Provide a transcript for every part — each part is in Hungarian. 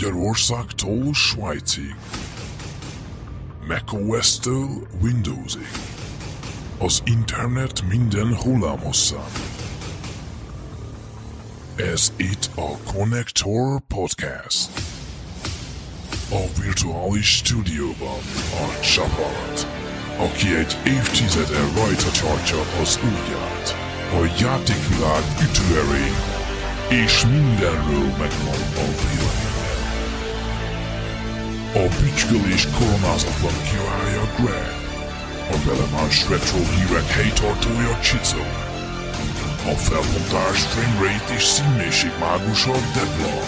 Magyarországtól Svájcig, macOS-től Windowsig, az internet minden hullámhosszán. Ez itt a Connector Podcast. A virtuális stúdióban a csapat, aki egy évtizede rajta tartja az ujját, a játékvilág ütőerén, és mindenről megmond a véleménye. A bütykölés koronázatlan királyja Greg, a belemás retro hírek helytartója Csicó, a felbontás, framerate és színmélység mágusa Debla,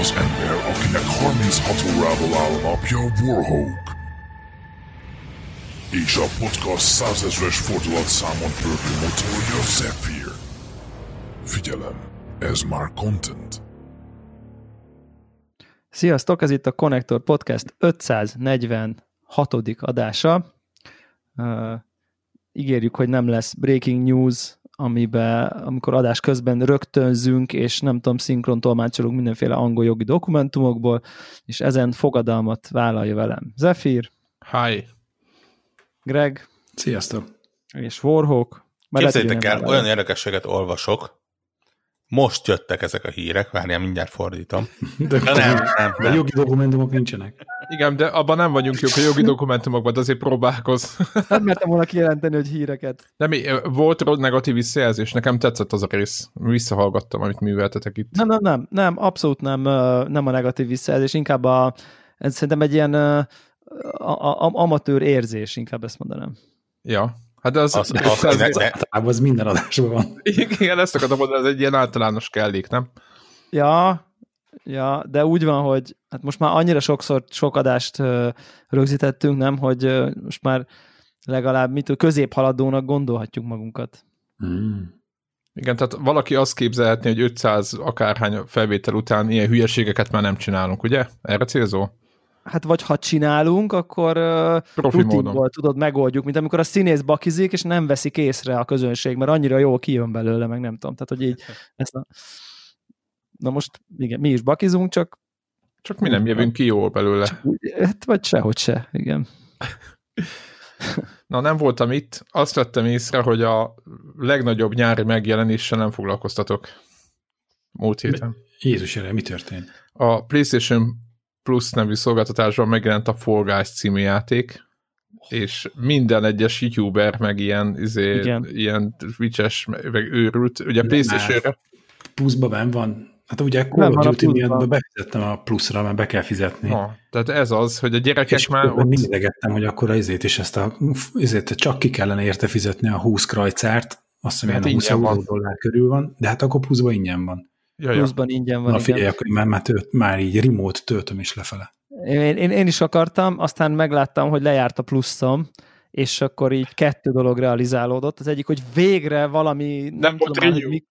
az ember, akinek 36 órával áll a napja Warhawk, és a podcast százezres fordulatszámon pörgő motorja Zephyr. Figyelem, ez már content. Sziasztok, ez itt a Connector Podcast 546. adása. Uh, ígérjük, hogy nem lesz breaking news, amiben, amikor adás közben rögtönzünk, és nem tudom, szinkron tolmácsolunk mindenféle angol jogi dokumentumokból, és ezen fogadalmat vállalja velem Zephyr, Hi. Greg Sziasztok! és Warhawk. Képzeljétek el, olyan érdekességet olvasok, most jöttek ezek a hírek, várjál, mindjárt fordítom. De De nem, nem, A nem. jogi dokumentumok nincsenek. Igen, de abban nem vagyunk jók a jogi dokumentumokban, de azért próbálkoz. Nem mertem volna kijelenteni, hogy híreket. Nem, volt negatív visszajelzés, nekem tetszett az a rész. Visszahallgattam, amit műveltetek itt. Nem, nem, nem, nem, abszolút nem, nem a negatív visszajelzés, inkább a, ez szerintem egy ilyen a, a, a, amatőr érzés, inkább ezt mondanám. Ja. Hát de az, Az, az, az, az, az, az minden adásban van. igen, ezt akartam mondani, ez egy ilyen általános kellék, nem? Ja, ja, de úgy van, hogy hát most már annyira sokszor sok adást ö, rögzítettünk, nem, hogy ö, most már legalább mitől középhaladónak gondolhatjuk magunkat. Mm. Igen, tehát valaki azt képzelhetné, hogy 500 akárhány felvétel után ilyen hülyeségeket már nem csinálunk, ugye? Erre célzó? Hát vagy ha csinálunk, akkor Profi módon. rutinból tudod, megoldjuk, mint amikor a színész bakizik, és nem veszik észre a közönség, mert annyira jól kijön belőle, meg nem tudom. Tehát, hogy így ezt a... Na most, igen, mi is bakizunk, csak Csak mi nem jövünk ki jól belőle. úgy, hát, vagy sehogy se, igen. Na, nem voltam itt. Azt vettem észre, hogy a legnagyobb nyári megjelenéssel nem foglalkoztatok. Múlt héten. Jézus erre, mi történt? A PlayStation Plus nevű szolgáltatásban megjelent a Fall Guys című játék, és minden egyes youtuber, meg ilyen, izé, Igen. ilyen Twitch-es, meg őrült. Ugye De PlayStation-re Pluszban benn van. Hát ugye Call of Duty miatt befizettem a pluszra, mert be kell fizetni. Ha, tehát ez az, hogy a gyerekek és már ott, mindegettem, hogy akkor ezért is ezt a, ezért csak ki kellene érte fizetni a 20 krajcárt, azt hiszem, Hát hát 20 ingyen euró van. dollár körül van, de hát akkor pluszban ingyen van. Ja, ja. Pluszban ingyen van, Na igen. figyelj, akkor már, már, tölt, már így remote töltöm is lefele. Én, én, én is akartam, aztán megláttam, hogy lejárt a pluszom, és akkor így kettő dolog realizálódott. Az egyik, hogy végre valami... Nem volt már, hogy renew. mi,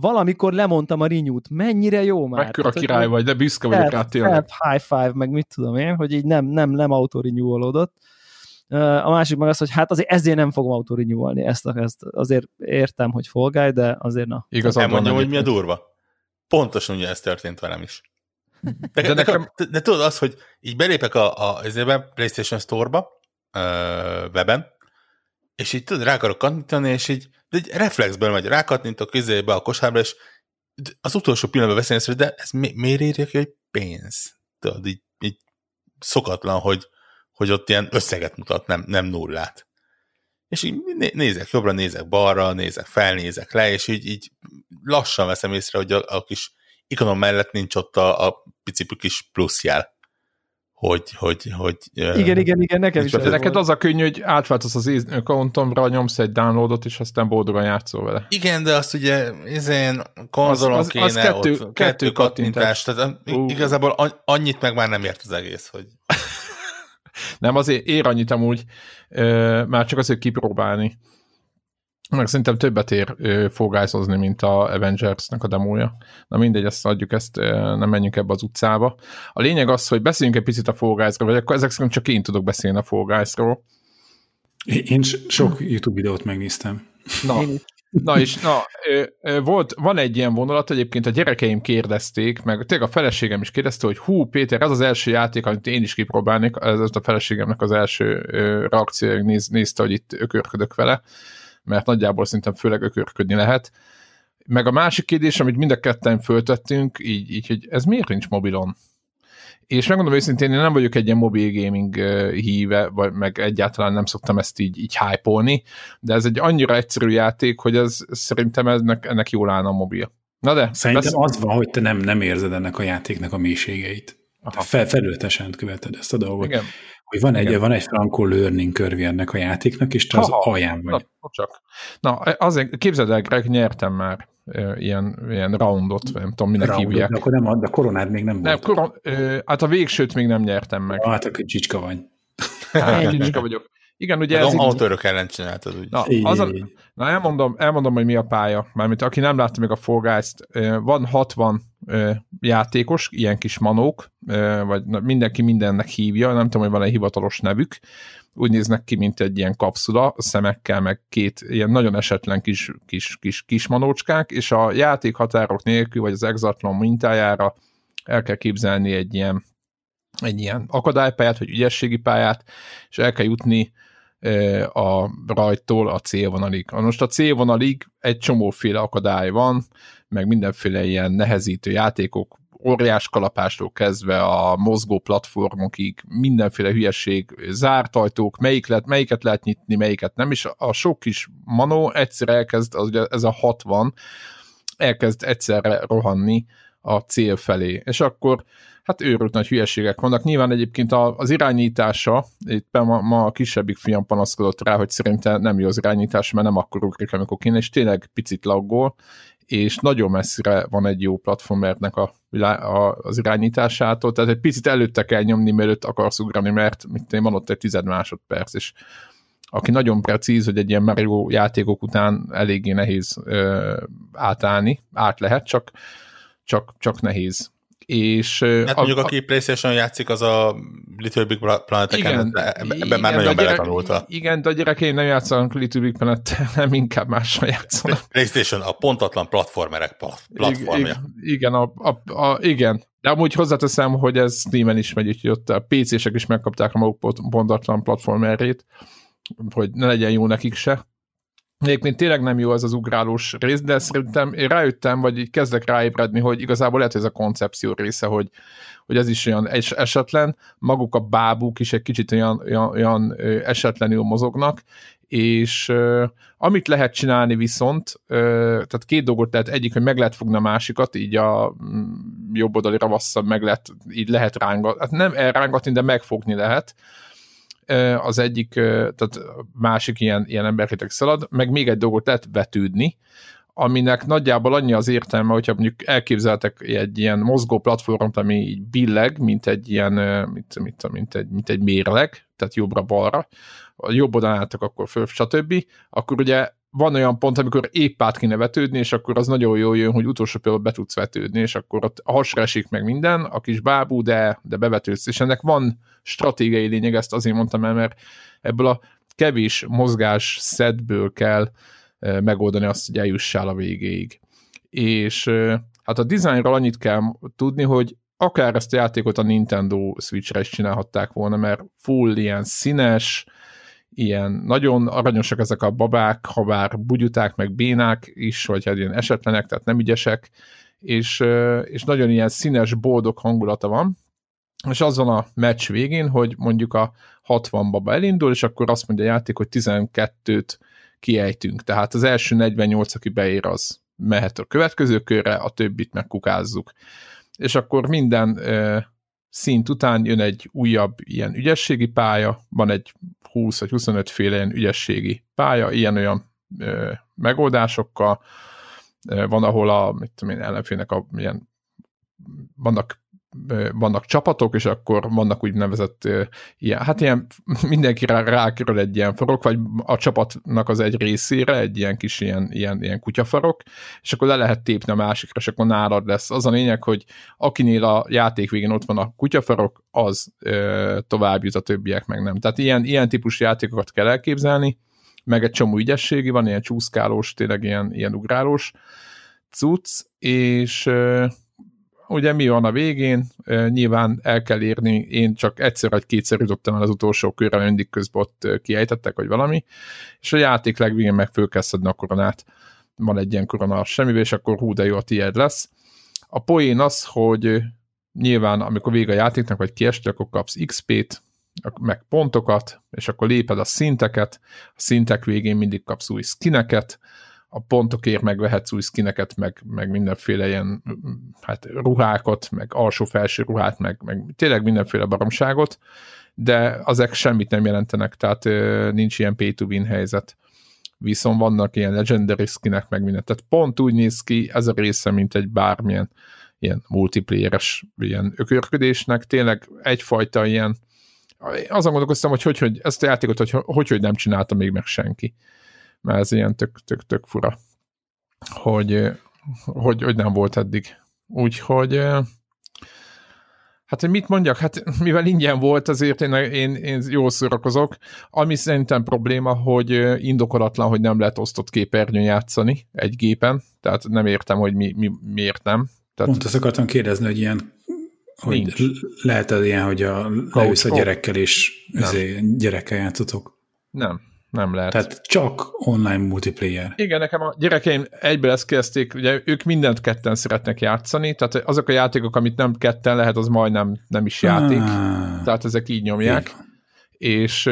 valamikor lemondtam a renew-t. Mennyire jó már. mekkora Tehát, király vagy, de büszke vagyok rá tényleg. high five, meg mit tudom én, hogy így nem, nem, nem auto A másik meg az, hogy hát azért ezért nem fogom auto ezt, ezt azért értem, hogy Guy, de azért na. Igazad nem van mondjam, hogy mi a durva. Pontosan ugye ez történt velem is. De, De nekem- de, de tudod azt, hogy így belépek a, a ezében, PlayStation Store-ba, ö, weben, és így tudod, rá akarok kattintani, és így, de egy reflexből megy, rákattintok izébe a kosárba, és az utolsó pillanatban veszem észre, de ez mi, miért írja ki, hogy pénz? Tudod, így, így szokatlan, hogy, hogy ott ilyen összeget mutat, nem, nem nullát. És így né- nézek jobbra, nézek balra, nézek fel, nézek le, és így, így lassan veszem észre, hogy a, a kis ikonom mellett nincs ott a, a pici kis pluszjel. Hogy, hogy, hogy... Igen, igen, igen, nekem is neked volt. az a könnyű, hogy átváltasz az accountomra, nyomsz egy downloadot, és aztán boldogan játszol vele. Igen, de azt ugye izén konzolon Az- az- kéne, az kettő- ott, kettő kettő kattintás. kattintás, tehát igazából an- annyit meg már nem ért az egész, hogy Nem, azért ér annyit amúgy, ö, már csak azért kipróbálni. Meg szerintem többet ér ö, fogászhozni, mint a Avengers-nek a demója. Na mindegy, ezt adjuk, ezt ö, nem menjünk ebbe az utcába. A lényeg az, hogy beszéljünk egy picit a Fall Guys-ról, vagy akkor ezek szerint csak én tudok beszélni a Fall Guys-ról. Én sok YouTube videót megnéztem. Na, Én is. Na és na, volt, van egy ilyen vonulat, egyébként a gyerekeim kérdezték, meg tényleg a feleségem is kérdezte, hogy hú, Péter, ez az első játék, amit én is kipróbálnék, ez a feleségemnek az első reakciója, néz, nézte, hogy itt ökörködök vele, mert nagyjából szerintem főleg ökörködni lehet. Meg a másik kérdés, amit mind a ketten föltettünk, így, így hogy ez miért nincs mobilon? És megmondom őszintén, én nem vagyok egy ilyen mobil gaming híve, vagy meg egyáltalán nem szoktam ezt így, így hype de ez egy annyira egyszerű játék, hogy ez szerintem ennek, ennek jól állna a mobil. Na de. Szerintem besz... az van, hogy te nem, nem érzed ennek a játéknak a mélységeit. Fel, felültesen követed ezt a dolgot. Igen. Hogy van egy, van egy franco learning curve ennek a játéknak, és te Aha, az alján vagy. Na, csak. Na, azért képzeld el, Greg, nyertem már ilyen, ilyen roundot, nem tudom, minek roundot, hívják. De akkor nem, de koronád még nem, nem volt. Koron, hát a végsőt még nem nyertem meg. Ah, hát akkor csicska vagy. Hát, csicska vagyok. Igen, ugye ez... Amatőrök ellen csináltad, úgy. Na, az a, na elmondom, elmondom, hogy mi a pálya. Mármint aki nem látta még a Fall Guys-t, van 60 játékos, ilyen kis manók, vagy mindenki mindennek hívja, nem tudom, hogy van egy hivatalos nevük, úgy néznek ki, mint egy ilyen kapszula, szemekkel, meg két ilyen nagyon esetlen kis, kis, kis, kis manócskák, és a játék határok nélkül, vagy az exatlon mintájára el kell képzelni egy ilyen, egy ilyen akadálypályát, vagy ügyességi pályát, és el kell jutni a rajtól a célvonalig. Most a célvonalig egy csomóféle akadály van, meg mindenféle ilyen nehezítő játékok, óriás kalapástól kezdve a mozgó platformokig, mindenféle hülyeség, zárt ajtók, melyik lehet, melyiket lehet nyitni, melyiket nem, és a sok kis manó egyszer elkezd, az, ez a 60, elkezd egyszerre rohanni a cél felé. És akkor hát őrült nagy hülyeségek vannak. Nyilván egyébként az irányítása, itt ma, ma a kisebbik fiam panaszkodott rá, hogy szerintem nem jó az irányítás, mert nem akkor ugrik, amikor kéne, és tényleg picit laggol, és nagyon messzire van egy jó platformernek a, a, az irányításától, tehát egy picit előtte kell nyomni, mielőtt akarsz ugrani, mert mit én van ott egy tized másodperc, és aki nagyon precíz, hogy egy ilyen Mario játékok után eléggé nehéz ö, átállni, át lehet, csak, csak, csak nehéz és... Hát a, mondjuk, aki PlayStation játszik, az a Little Big planet igen, ebben igen, már nagyon beletanulta. Igen, de a gyerekeim nem játszanak Little Big planet nem inkább másra játszanak. PlayStation a pontatlan platformerek platformja. Igen, a, a, a, igen. De amúgy hozzáteszem, hogy ez Steam-en is megy, úgyhogy ott a PC-sek is megkapták a maguk pontatlan platformerét, hogy ne legyen jó nekik se. Egyébként tényleg nem jó ez az ugrálós rész, de szerintem én rájöttem, vagy így kezdek ráébredni, hogy igazából lehet, hogy ez a koncepció része, hogy, hogy ez is olyan es- esetlen, maguk a bábuk is egy kicsit olyan, olyan, olyan esetlenül mozognak, és uh, amit lehet csinálni viszont, uh, tehát két dolgot lehet, egyik, hogy meg lehet fogni a másikat, így a mm, jobb oldali ravasszal meg lehet, így lehet rángatni, hát nem elrángatni, de megfogni lehet, az egyik, tehát másik ilyen, ilyen emberkétek szalad, meg még egy dolgot lehet vetődni, aminek nagyjából annyi az értelme, hogyha mondjuk elképzeltek egy ilyen mozgó platformot, ami így billeg, mint egy ilyen, mint, mint, mint, egy, mint egy mérleg, tehát jobbra-balra, jobb oldalán álltak, akkor föl, stb., akkor ugye van olyan pont, amikor épp át kéne vetődni, és akkor az nagyon jól jön, hogy utolsó például be tudsz vetődni, és akkor ott hasra esik meg minden, a kis bábú, de, de bevetődsz. És ennek van stratégiai lényeg, ezt azért mondtam el, mert ebből a kevés mozgás szedből kell megoldani azt, hogy eljussál a végéig. És hát a dizájnról annyit kell tudni, hogy akár ezt a játékot a Nintendo Switch-re is csinálhatták volna, mert full ilyen színes, ilyen nagyon aranyosak ezek a babák, ha bár bugyuták, meg bénák is, vagy hát ilyen esetlenek, tehát nem ügyesek, és, és nagyon ilyen színes, boldog hangulata van, és az van a meccs végén, hogy mondjuk a 60 baba elindul, és akkor azt mondja a játék, hogy 12-t kiejtünk. Tehát az első 48, aki beér, az mehet a következő körre, a többit megkukázzuk. És akkor minden szint után jön egy újabb ilyen ügyességi pálya, van egy 20 vagy 25 féle ilyen ügyességi pálya, ilyen-olyan megoldásokkal, van, ahol a, mit tudom én, ellenfélnek a ilyen, vannak vannak csapatok, és akkor vannak úgynevezett ilyen, hát ilyen mindenki rá, rákerül egy ilyen farok, vagy a csapatnak az egy részére egy ilyen kis ilyen, ilyen, ilyen kutyafarok, és akkor le lehet tépni a másikra, és akkor nálad lesz. Az a lényeg, hogy akinél a játék végén ott van a kutyafarok, az ö, tovább jut a többiek meg nem. Tehát ilyen, ilyen típusú játékokat kell elképzelni, meg egy csomó ügyességi, van ilyen csúszkálós, tényleg ilyen, ilyen ugrálós cucc, és ugye mi van a végén, nyilván el kell érni, én csak egyszer vagy kétszer jutottam el az utolsó körre, mindig közben ott kiejtettek, vagy valami, és a játék legvégén meg föl a koronát. Van egy ilyen korona semmivel, és akkor hú, de jó, a tiéd lesz. A poén az, hogy nyilván amikor vége a játéknak, vagy kiesti, akkor kapsz XP-t, meg pontokat, és akkor léped a szinteket, a szintek végén mindig kapsz új skineket, a pontokért megvehetsz új skineket, meg, meg mindenféle ilyen hát, ruhákat, meg alsó-felső ruhát, meg, meg tényleg mindenféle baromságot, de azek semmit nem jelentenek, tehát nincs ilyen pay-to-win helyzet. Viszont vannak ilyen legendary skinek, meg minden. Tehát pont úgy néz ki ez a része, mint egy bármilyen ilyen multiplayeres ilyen ökörködésnek, tényleg egyfajta ilyen azon gondolkoztam, hogy hogy, hogy ezt a játékot, hogy, hogy, hogy nem csinálta még meg senki mert ez ilyen tök, tök, tök fura, hogy, hogy, hogy nem volt eddig. Úgyhogy Hát, hogy mit mondjak? Hát, mivel ingyen volt, azért én, én, én jól szórakozok. Ami szerintem probléma, hogy indokolatlan, hogy nem lehet osztott képernyőn játszani egy gépen, tehát nem értem, hogy mi, mi, miért nem. Tehát... Pont ezt akartam kérdezni, hogy ilyen hogy lehet -e ilyen, hogy a, leülsz a gyerekkel, és gyerekkel játszotok? Nem, nem lehet. Tehát csak online multiplayer. Igen, nekem a gyerekeim egybe ezt kezdték, ugye ők mindent ketten szeretnek játszani, tehát azok a játékok, amit nem ketten lehet, az majdnem nem is játék. Ah, tehát ezek így nyomják. Igen. És,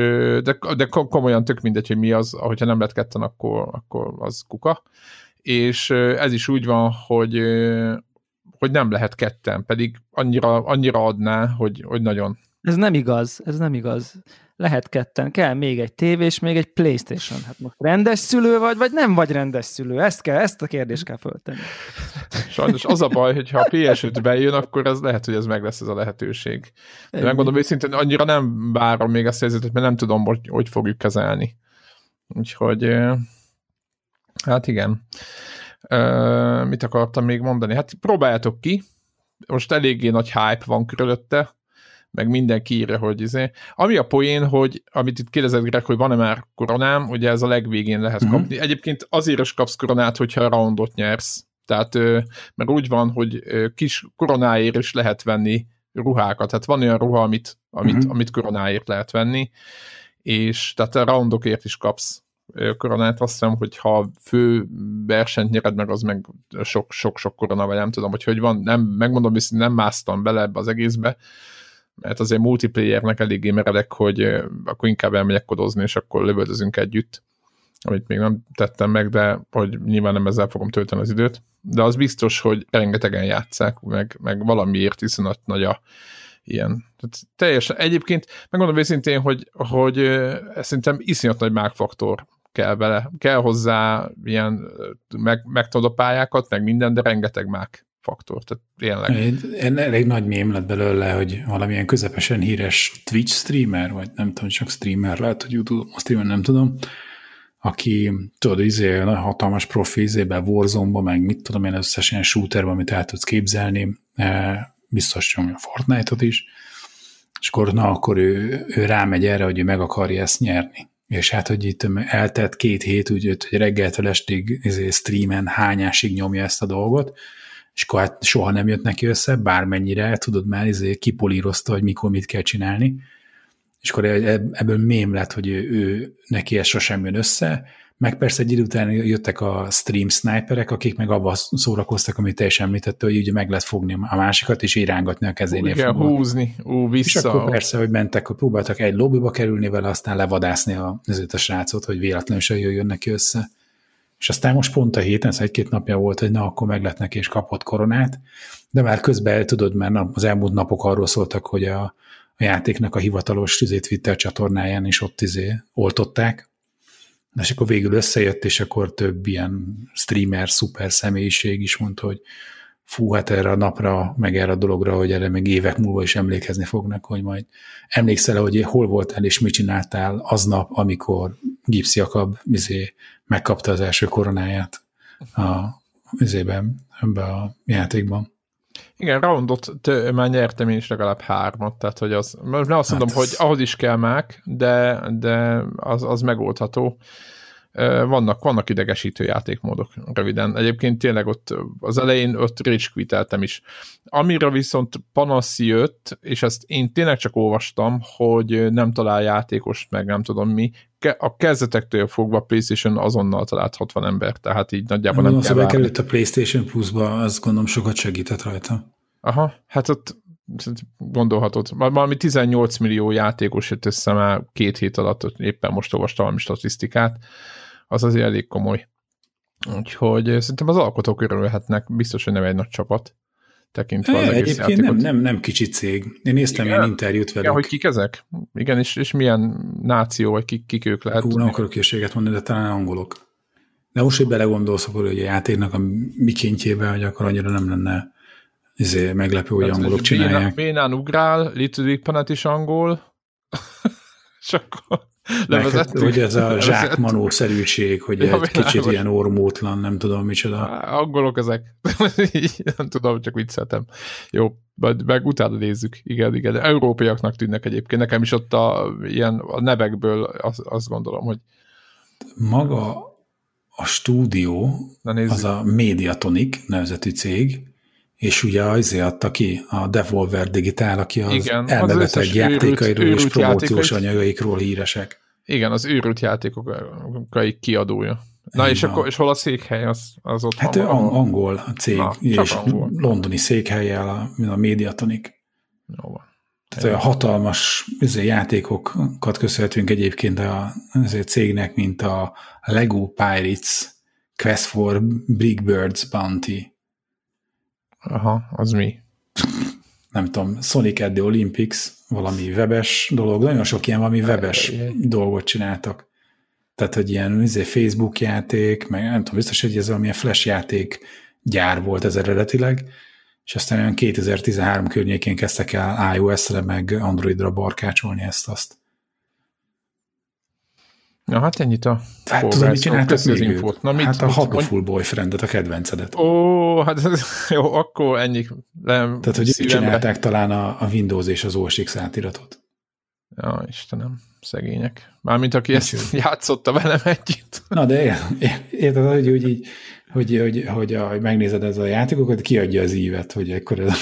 de, de komolyan tök mindegy, hogy mi az, hogyha nem lehet ketten, akkor, akkor az kuka. És ez is úgy van, hogy, hogy nem lehet ketten, pedig annyira, annyira adná, hogy, hogy nagyon. Ez nem igaz, ez nem igaz lehet ketten, kell még egy tévé és még egy Playstation. Hát most rendes szülő vagy, vagy nem vagy rendes szülő? Ezt, kell, ezt a kérdést kell föltenni. Sajnos az a baj, hogy ha a PS5 bejön, akkor ez lehet, hogy ez meg lesz ez a lehetőség. De megmondom őszintén, annyira nem várom még ezt a helyzetet, mert nem tudom, hogy hogy fogjuk kezelni. Úgyhogy hát igen. mit akartam még mondani? Hát próbáljátok ki. Most eléggé nagy hype van körülötte meg mindenki írja, hogy izé. Ami a poén, hogy amit itt kérdezett Greg, hogy van-e már koronám, ugye ez a legvégén lehet uh-huh. kapni. Egyébként azért is kapsz koronát, hogyha roundot nyersz. Tehát, mert úgy van, hogy kis koronáért is lehet venni ruhákat. Tehát van olyan ruha, amit, amit, uh-huh. amit koronáért lehet venni, és tehát a roundokért is kapsz koronát, azt hiszem, hogy ha fő versenyt nyered meg, az meg sok-sok korona, vagy nem tudom, hogy hogy van, nem, megmondom, hogy nem másztam bele ebbe az egészbe, mert azért multiplayernek eléggé meredek, hogy akkor inkább elmegyek kodozni, és akkor lövöldözünk együtt, amit még nem tettem meg, de hogy nyilván nem ezzel fogom tölteni az időt. De az biztos, hogy rengetegen játszák, meg, meg valamiért iszonyat nagy a ilyen. Tehát teljesen, egyébként megmondom őszintén, hogy, hogy szerintem iszonyat nagy mágfaktor kell vele. Kell hozzá ilyen meg, megtudott pályákat, meg minden, de rengeteg mág faktor, tehát tényleg. Én elég nagy mém lett belőle, hogy valamilyen közepesen híres Twitch streamer, vagy nem tudom, csak streamer, lehet, hogy YouTube streamer, nem tudom, aki, tudod, izé, hatalmas profi izébe, warzone meg mit tudom én, összes ilyen shooterben, amit el tudsz képzelni, eh, biztos nyomja a Fortnite-ot is, és akkor, na, akkor ő, ő rámegy erre, hogy ő meg akarja ezt nyerni. És hát, hogy itt eltett két hét, úgy, hogy reggeltől estig izé, streamen hányásig nyomja ezt a dolgot, és akkor hát soha nem jött neki össze, bármennyire, tudod már, izé kipolírozta, hogy mikor mit kell csinálni, és akkor ebből mém lett, hogy ő, ő neki ez sosem jön össze, meg persze egy idő után jöttek a stream sniperek, akik meg abban szórakoztak, amit te is említette, hogy ugye meg lehet fogni a másikat, és irángatni a kezénél. Igen, húzni, ú, vissza. És akkor persze, hogy mentek, hogy próbáltak egy lobbyba kerülni vele, aztán levadászni a, a srácot, hogy véletlenül se jöjjön neki össze. És aztán most pont a héten, ez egy-két napja volt, hogy na, akkor meg lett neki és kapott koronát, de már közben tudod, mert az elmúlt napok arról szóltak, hogy a, a játéknak a hivatalos izé, Twitter csatornáján is ott izé oltották, és akkor végül összejött, és akkor több ilyen streamer, szuper személyiség is mondta, hogy fú, hát erre a napra, meg erre a dologra, hogy erre még évek múlva is emlékezni fognak, hogy majd emlékszel hogy hol voltál és mit csináltál aznap, amikor Gibbs Jakab izé, megkapta az első koronáját a, izében, ebbe a játékban. Igen, roundot már nyertem én is legalább hármat, tehát hogy az, nem azt mondom, hát hogy ahhoz is kell mák, de, de az, az megoldható. Vannak, vannak idegesítő játékmódok, röviden. Egyébként tényleg ott az elején ott rage is. Amire viszont panasz jött, és ezt én tényleg csak olvastam, hogy nem talál játékos, meg nem tudom mi, a kezdetektől fogva PlayStation azonnal talált 60 ember, tehát így nagyjából nem, nem kell várni. került a PlayStation Plus-ba, azt gondolom sokat segített rajta. Aha, hát ott gondolhatod. Valami 18 millió játékos jött össze már két hét alatt, éppen most olvastam valami statisztikát, az azért elég komoly. Úgyhogy szerintem az alkotók örülhetnek, biztos, hogy nem egy nagy csapat tekintve az egész Egyébként nem, nem, nem kicsi cég. Én néztem Igen? ilyen interjút velük. Igen, hogy kik ezek? Igen, és, és milyen náció, vagy kik, kik ők lehet? Hú, nem akarok érséget mondani, de talán angolok. De most, hogy belegondolsz, akkor hogy a játéknak a mikéntjében, hogy akkor annyira nem lenne izé, meglepő, hogy angolok csinálják. Bénán ugrál, Little Big Planet is angol, és akkor levezettük. Hogy ez a zsákmanó-szerűség, hogy ja, egy kicsit ilyen ormótlan, nem tudom micsoda. Angolok ezek. nem tudom, csak vicceltem. Jó, meg utána nézzük. Igen, igen. Európaiaknak tűnnek egyébként. Nekem is ott a, ilyen, a nevekből az, azt gondolom, hogy maga a stúdió, az a Mediatonic nevezetű cég, és ugye azért adta ki a Devolver Digital, aki az Igen, elnevetett játékairól őrült, és promóciós játékok. anyagaikról híresek. Igen, az őrült játékokai kiadója. Na és, akkor, és hol a székhely? Az, az ott hát van, ang- angol a cég, Na, és angol. londoni székhelyjel a, a Mediatonic. Jó van. Tehát a hatalmas izé, játékokat köszönhetünk egyébként a, a cégnek, mint a Lego Pirates, Quest for Big Birds Bounty, Aha, az mi? Nem tudom, Sonic at the Olympics, valami webes dolog, nagyon sok ilyen valami webes dolgot csináltak. Tehát, hogy ilyen izé, Facebook játék, meg nem tudom, biztos, hogy ez valamilyen flash játék gyár volt ez eredetileg, és aztán olyan 2013 környékén kezdtek el iOS-re, meg Androidra barkácsolni ezt-azt. Na hát ennyit a Hát tudom, mit csináltak az infót. Na, mit, hát a Hatoful Boyfriendet, a kedvencedet. Ó, hát ez, jó, akkor ennyi. Nem, Tehát, hogy ők csinálták talán a, a Windows és az OS X átiratot. Ja, Istenem, szegények. Mármint aki ezt játszotta velem együtt. Na, de érted, hogy, hogy, így, hogy, hogy, hogy, hogy megnézed ez a játékokat, kiadja az ívet, hogy akkor ez,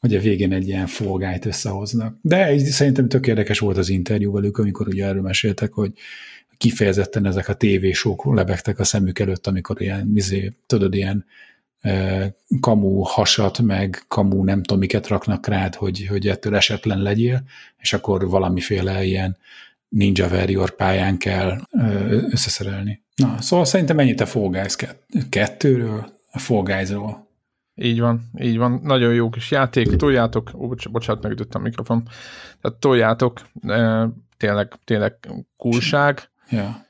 hogy a végén egy ilyen folgájt összehoznak. De szerintem tök érdekes volt az interjú velük, amikor ugye erről meséltek, hogy kifejezetten ezek a tévésók lebegtek a szemük előtt, amikor ilyen, izé, tudod, ilyen e, kamu hasat, meg kamu nem tudom miket raknak rád, hogy, hogy ettől esetlen legyél, és akkor valamiféle ilyen Ninja Warrior pályán kell összeszerelni. Na, szóval szerintem ennyit a Fall Guys kettőről, a Fall Guys-ról. Így van, így van. Nagyon jó kis játék, toljátok, ó, bocs, bocsánat, megütöttem a mikrofon. Tehát toljátok, e, tényleg, tényleg kulság. Ja.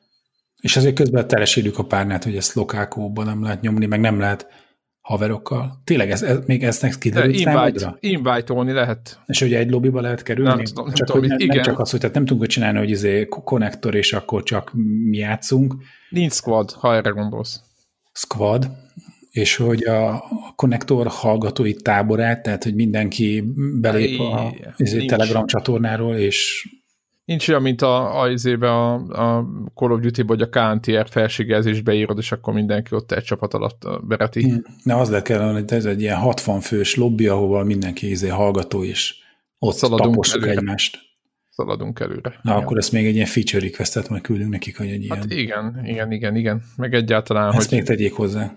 És azért közben telesírjuk a párnát, hogy ezt lokálkóban nem lehet nyomni, meg nem lehet haverokkal. Tényleg ez, ez még eznek kiderült invite, invite lehet. És ugye egy lobbyba lehet kerülni? Nem, tudom, csak, tudom, hogy nem, igen. nem csak az, hogy tehát nem tudunk csinálni, hogy izé konnektor, és akkor csak mi játszunk. Nincs squad, ha erre gondolsz. Squad, és hogy a, konnektor hallgatói táborát, tehát hogy mindenki belép a, a Telegram csatornáról, és Nincs olyan, mint a, a, a, a Call of Duty, hogy a KNTR felségezést beírod, és akkor mindenki ott egy csapat alatt bereti. Hmm. Na, az le kellene, hogy ez egy ilyen 60 fős lobby, ahova mindenki izé hallgató, és ott Szaladunk előre. egymást. Szaladunk előre. Na, igen. akkor ezt még egy ilyen feature requestet majd küldünk nekik, hogy egy hát ilyen... igen, igen, igen, igen. Meg egyáltalán, ezt hogy... még tegyék hozzá.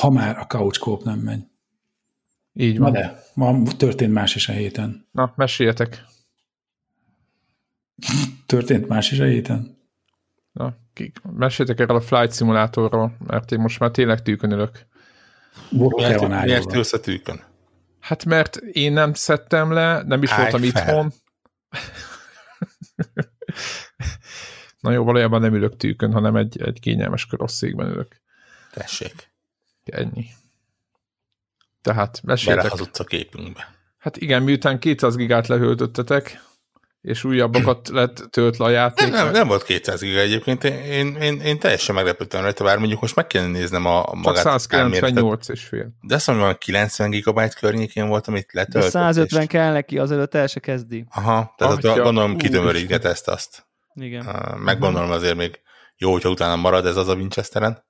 Ha már a couch coop nem megy. Így van. Na de, ma történt más is a héten. Na, meséljetek. Történt más is a héten? Na, meséltek erről a Flight Simulatorról, mert én most már tényleg tűkön ülök. Miért, miért ülsz a tűkön? Hát mert én nem szedtem le, nem is Állj voltam fel. itthon. Na jó, valójában nem ülök tűkön, hanem egy, egy kényelmes karosszékben ülök. Tessék. Ennyi. Tehát meséltek. Belehazudsz a képünkbe. Hát igen, miután 200 gigát lehöltöttetek, és újabbakat lett tölt le a játék. Nem, nem, nem volt 200 giga egyébként, én, én, én teljesen meglepődtem rajta, bár mondjuk most meg kellene néznem a, magát. Csak 198 és fél. De azt mondom, hogy 90 gigabyte környékén volt, amit letöltött. De 150 és... kell neki, azelőtt el se kezdi. Aha, tehát Atya, gondolom kitömörítget ezt azt. Igen. Meggondolom azért még jó, hogyha utána marad ez az a Winchesteren.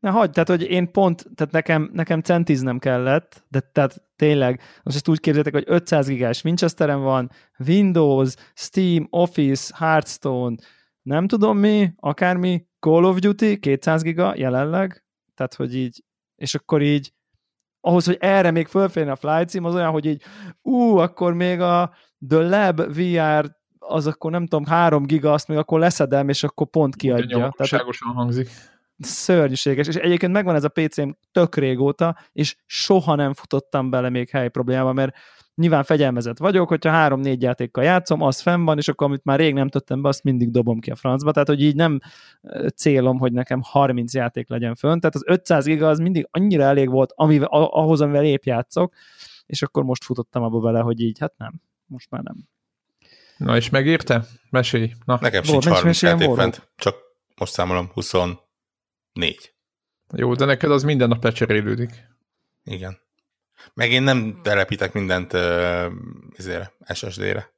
Ne hagyd, tehát hogy én pont, tehát nekem, nekem centiznem kellett, de tehát tényleg, most ezt úgy képzeljétek, hogy 500 gigás Winchesteren van, Windows, Steam, Office, Hearthstone, nem tudom mi, akármi, Call of Duty, 200 giga jelenleg, tehát hogy így, és akkor így ahhoz, hogy erre még fölférne a flight cím, az olyan, hogy így, ú, akkor még a The Lab VR az akkor nem tudom, 3 giga, azt még akkor leszedem, és akkor pont kiadja. Tehát, hangzik. Szörnyűséges, és egyébként megvan ez a PC-m tök régóta, és soha nem futottam bele még hely problémába, mert nyilván fegyelmezett vagyok, hogyha három-négy játékkal játszom, az fenn van, és akkor amit már rég nem tettem be, azt mindig dobom ki a francba, tehát hogy így nem célom, hogy nekem 30 játék legyen fönn, tehát az 500 giga az mindig annyira elég volt amivel, ahhoz, amivel épp játszok, és akkor most futottam abba bele, hogy így, hát nem, most már nem. Na és megírte? Mesélj. Na. Nekem sincs 30 játék fent, csak most számolom 24. Jó, de neked az minden nap lecserélődik. Igen. Meg én nem telepítek mindent uh, izére, SSD-re.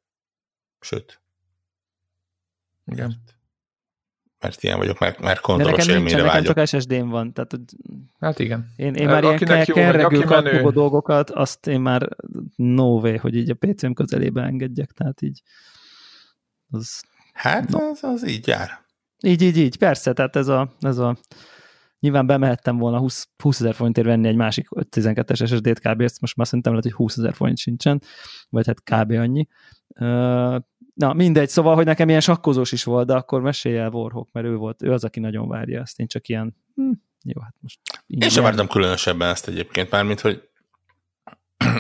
Sőt. Igen. Mert, ilyen vagyok, mert, mert kontrollos élményre vágyok. Nekem csak SSD-n van. Tehát, hát igen. Én, én már ilyen kerregő dolgokat, azt én már no way, hogy így a PC-m közelébe engedjek. Tehát így az, hát no. az, az így jár. Így, így, így, persze, tehát ez a, ez a nyilván bemehettem volna 20, 20 ezer forintért venni egy másik 12-es SSD-t kb. Ezt most már szerintem lehet, hogy 20 ezer forint sincsen, vagy hát kb. annyi. Na, mindegy, szóval, hogy nekem ilyen sakkozós is volt, de akkor mesélj el Warhawk, mert ő volt, ő az, aki nagyon várja ezt, én csak ilyen, hm, jó, hát most... Én sem vártam különösebben ezt egyébként, mármint, hogy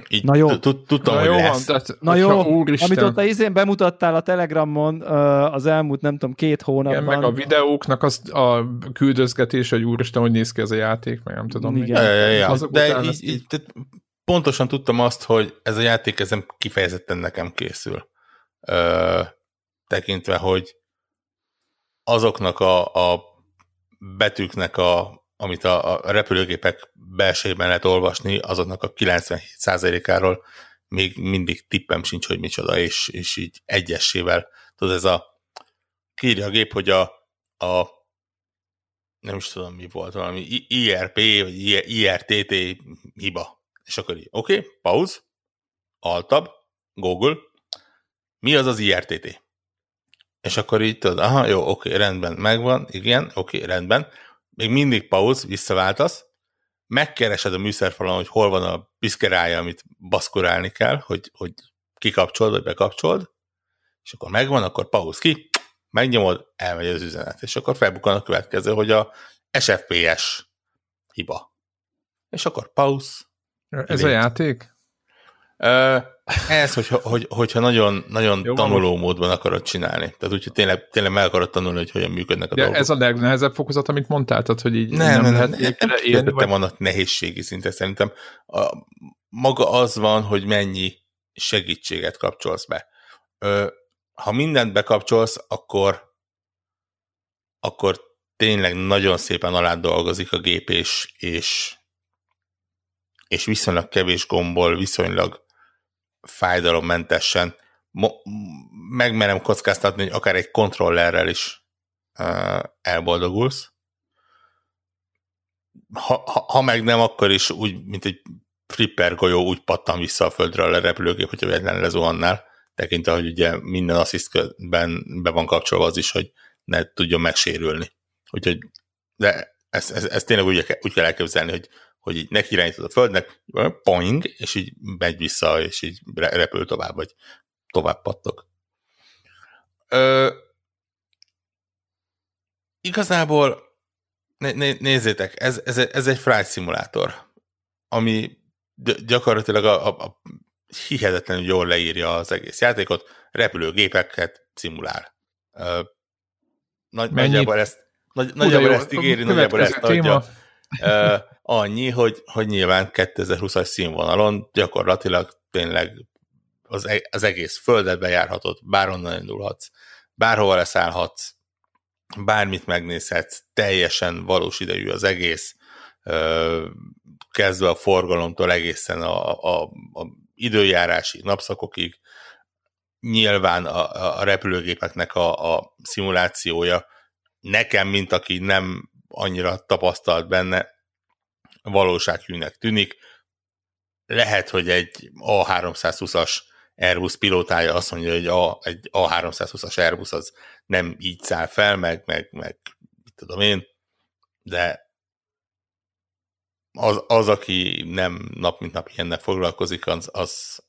így Na jó. Tudtam, hogy lesz. Tehát, Na jó, úristen. amit ott a izén bemutattál a Telegramon az elmúlt, nem tudom, két hónapban. Igen, meg a videóknak az a küldözgetés, hogy úristen, hogy néz ki ez a játék, meg nem tudom. Igen. Ja, ja, ja. De így, így, pontosan tudtam azt, hogy ez a játék ezen kifejezetten nekem készül. Ö, tekintve, hogy azoknak a, a betűknek a amit a, a repülőgépek belsejében lehet olvasni, azoknak a 97%-áról még mindig tippem sincs, hogy micsoda, és, és így egyessével, tudod, ez a kírja a gép, hogy a, a nem is tudom mi volt, valami IRP, vagy IRTT hiba. És akkor így, oké, okay, pauz, altab, Google, mi az az IRTT? És akkor így tudod, aha, jó, oké, okay, rendben, megvan, igen, oké, okay, rendben, még mindig pauz, visszaváltasz, megkeresed a műszerfalon, hogy hol van a piszkerája, amit baszkurálni kell, hogy, hogy kikapcsolod, vagy bekapcsolod, és akkor megvan, akkor pauz ki, megnyomod, elmegy az üzenet, és akkor felbukkan a következő, hogy a SFPS hiba. És akkor pauz. Ez a játék? Ez, hogyha, hogy, hogyha nagyon, nagyon Jó, tanuló módban akarod csinálni. Tehát úgyhogy tényleg, tényleg meg akarod tanulni, hogy hogyan működnek a De dolgok. ez a legnehezebb fokozat, amit mondtál? Tehát, hogy így nem, nem, nem, nem, nem élni, vagy... vannak nehézségi szinte. Szerintem a, maga az van, hogy mennyi segítséget kapcsolsz be. Ö, ha mindent bekapcsolsz, akkor akkor tényleg nagyon szépen alá dolgozik a gép, és, és, és viszonylag kevés gombbal, viszonylag fájdalommentesen megmerem kockáztatni, hogy akár egy kontrollerrel is uh, elboldogulsz. Ha, ha, ha meg nem, akkor is úgy, mint egy flipper golyó úgy pattan vissza a földre a lerepülőgép, hogyha véletlenül lezuhannál, tekintve, hogy ugye minden asszisztben be van kapcsolva az is, hogy ne tudjon megsérülni. Úgyhogy, de ezt, ezt, ezt tényleg úgy, úgy kell elképzelni, hogy hogy így neki irányítod a földnek, poing, és így megy vissza, és így repül tovább, vagy tovább pattok. Ö, igazából né, né, nézzétek, ez, ez, ez egy flight szimulátor, ami gyakorlatilag a, a, a hihetetlenül jól leírja az egész játékot, repülőgépeket szimulál. Ö, nagy, nagyjából ezt, nagy, nagyjából ezt ígéri, nagyjából ezt adja. Uh, annyi, hogy, hogy nyilván 2020-as színvonalon gyakorlatilag tényleg az, e, az egész földet bejárhatod, bárhonnan indulhatsz, bárhova leszállhatsz, bármit megnézhetsz, teljesen valós idejű az egész, kezdve a forgalomtól egészen a, a, a időjárási napszakokig, nyilván a, a repülőgépeknek a, a szimulációja nekem, mint aki nem annyira tapasztalt benne, valósághűnek tűnik. Lehet, hogy egy A320-as Airbus pilótája azt mondja, hogy a, egy A320-as Airbus az nem így száll fel, meg, meg, meg tudom én, de az, az aki nem nap mint nap ilyennel foglalkozik, az, az,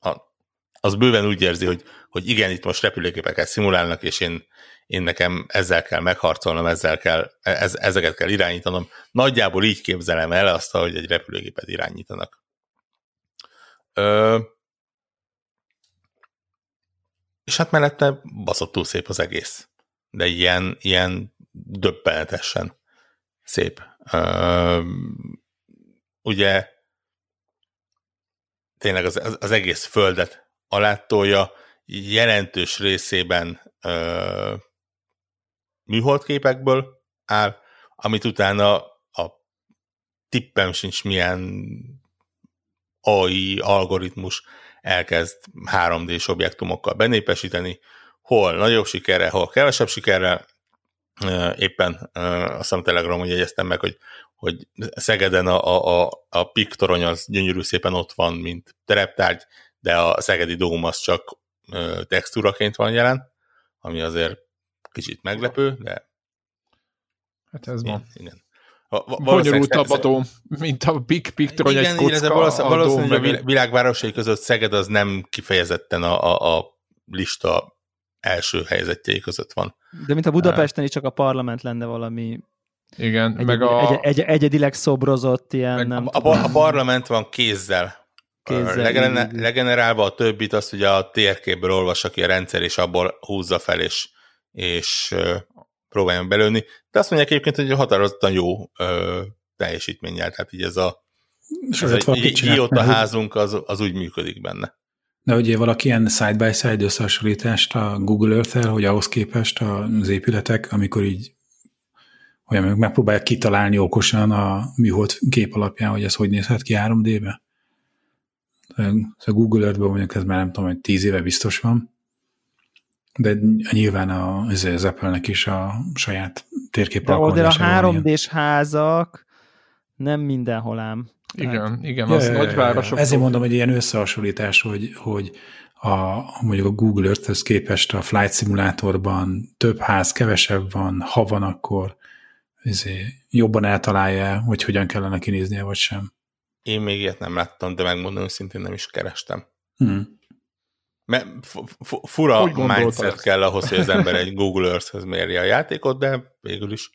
az bőven úgy érzi, hogy, hogy igen, itt most repülőgépeket szimulálnak, és én, én nekem ezzel kell megharcolnom, ezzel kell, ez, ezeket kell irányítanom. Nagyjából így képzelem el azt, hogy egy repülőgépet irányítanak. Ö, és hát mellette baszottul szép az egész. De ilyen, ilyen döbbenetesen szép. Ö, ugye tényleg az, az egész földet alátolja, jelentős részében ö, műholdképekből áll, amit utána a tippem sincs milyen AI algoritmus elkezd 3D-s objektumokkal benépesíteni, hol nagyobb sikerrel, hol kevesebb sikerrel. Éppen azt hiszem Telegramon jegyeztem meg, hogy, hogy Szegeden a, a, a piktorony az gyönyörű szépen ott van, mint tereptárgy, de a Szegedi Dóm az csak textúraként van jelen, ami azért kicsit meglepő, de Hát ez van. Igen. Bonyolultabb a dóm, mint a Big Picture, igen, egy kocka igen, valószínűleg, a valószínűleg dóm a világvárosai között Szeged az nem kifejezetten a, a, a lista első helyzetjei között van. De mint a Budapesten is csak a parlament lenne valami igen, egy, meg a... egy, egy, egyedileg szobrozott ilyen, Meg nem A, a, a parlament van kézzel, Kézzel, Legene, legenerálva, a többit azt ugye a térképből olvassa ki a rendszer, és abból húzza fel, és, és próbáljon belőni. De azt mondják egyébként, hogy határozottan jó ö, teljesítménnyel, tehát így ez a, ez a házunk az, az úgy működik benne. De ugye valaki ilyen side-by-side összehasonlítást a Google Earth-el, hogy ahhoz képest az épületek, amikor így olyan meg- megpróbálják kitalálni okosan a műhold kép alapján, hogy ez hogy nézhet ki 3D-be. A Google Earth-ben mondjuk ez már nem tudom, hogy 10 éve biztos van, de nyilván a, ez az Apple-nek is a saját térkép De ott a alkalmazása van ilyen. 3D-s házak nem mindenhol ám. Igen, igen, Ja, az ja, ja, ja. nagyvárosok. Ezért mondom, hogy ilyen összehasonlítás, hogy, hogy a, mondjuk a Google Earth-höz képest a Flight Simulatorban több ház, kevesebb van, ha van, akkor ezért jobban eltalálja, hogy hogyan kellene kinéznie, vagy sem. Én még ilyet nem láttam, de megmondom őszintén nem is kerestem. Hm. Mert fu- fu- fura mindset kell ahhoz, hogy az ember egy Google Earth-höz mérje a játékot, de végül is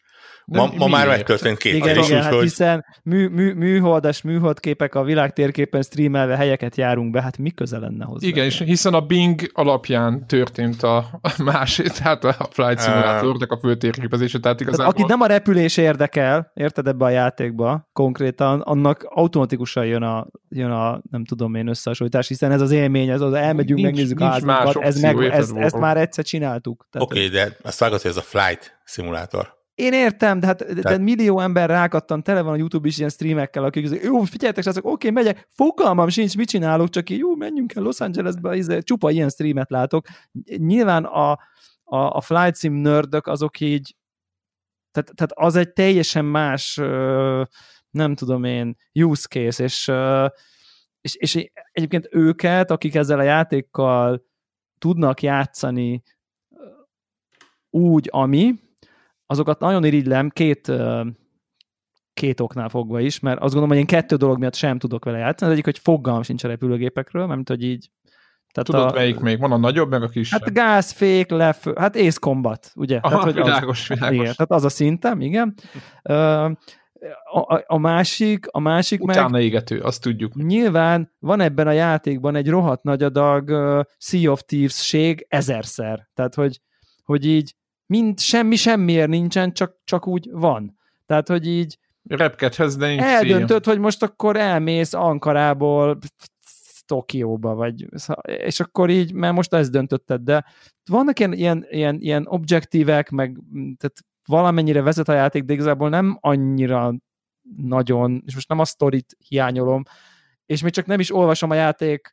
De ma, ma már megtörtént két Igen, is, igen, hát hiszen mű, mű, műholdas műholdképek a világ térképen streamelve helyeket járunk be, hát mi köze lenne hozzá? Igen, és hiszen a Bing alapján történt a, a másik, tehát a Flight Simulatornak a főtérképezése, tehát Tehát igazából... akit nem a repülés érdekel, érted ebbe a játékba konkrétan, annak automatikusan jön a, jön a nem tudom én összehasonlítás, hiszen ez az élmény, ez az elmegyünk, Nincs- megnézzük a nincs más házunkat, ez meg, ezt Volvo? már egyszer csináltuk. Tehát Oké, okay, de azt vágod, hogy ez a flight szimulátor. Én értem, de hát de Tehát- millió ember rákattan, tele van a YouTube is ilyen streamekkel, akik azért, jó, figyeljetek, srácok, oké, megyek, fogalmam sincs, mit csinálok, csak így, jó, menjünk el Los Angelesbe, izé, csupa ilyen streamet látok. Nyilván a, a, a flight sim nördök azok így, tehát, tehát az egy teljesen más, nem tudom én, use case, és, és, és egyébként őket, akik ezzel a játékkal tudnak játszani úgy, ami, azokat nagyon irigylem két, két oknál fogva is, mert azt gondolom, hogy én kettő dolog miatt sem tudok vele játszani. Az egyik, hogy fogalmam sincs a repülőgépekről, mert hogy így tehát Tudod, a, melyik még? Van a nagyobb, meg a kisebb. Hát gázfék, lefő, hát Ace Combat, ugye? Aha, tehát, hogy világos, az, világos. Igen, tehát az a szintem, igen. A, a, a másik, a másik meg Utána égető, azt tudjuk. nyilván van ebben a játékban egy rohadt nagy adag uh, Sea of Thieves-ség ezerszer. Tehát, hogy, hogy így mind semmi semmiért nincsen, csak, csak úgy van. Tehát, hogy így Repkedhez, de nincs eldöntöd, hogy most akkor elmész Ankarából Tokióba, vagy, és akkor így, mert most ezt döntötted, de vannak ilyen, ilyen, ilyen, ilyen objektívek, meg mm, tehát valamennyire vezet a játék, de igazából nem annyira nagyon, és most nem a sztorit hiányolom, és még csak nem is olvasom a játék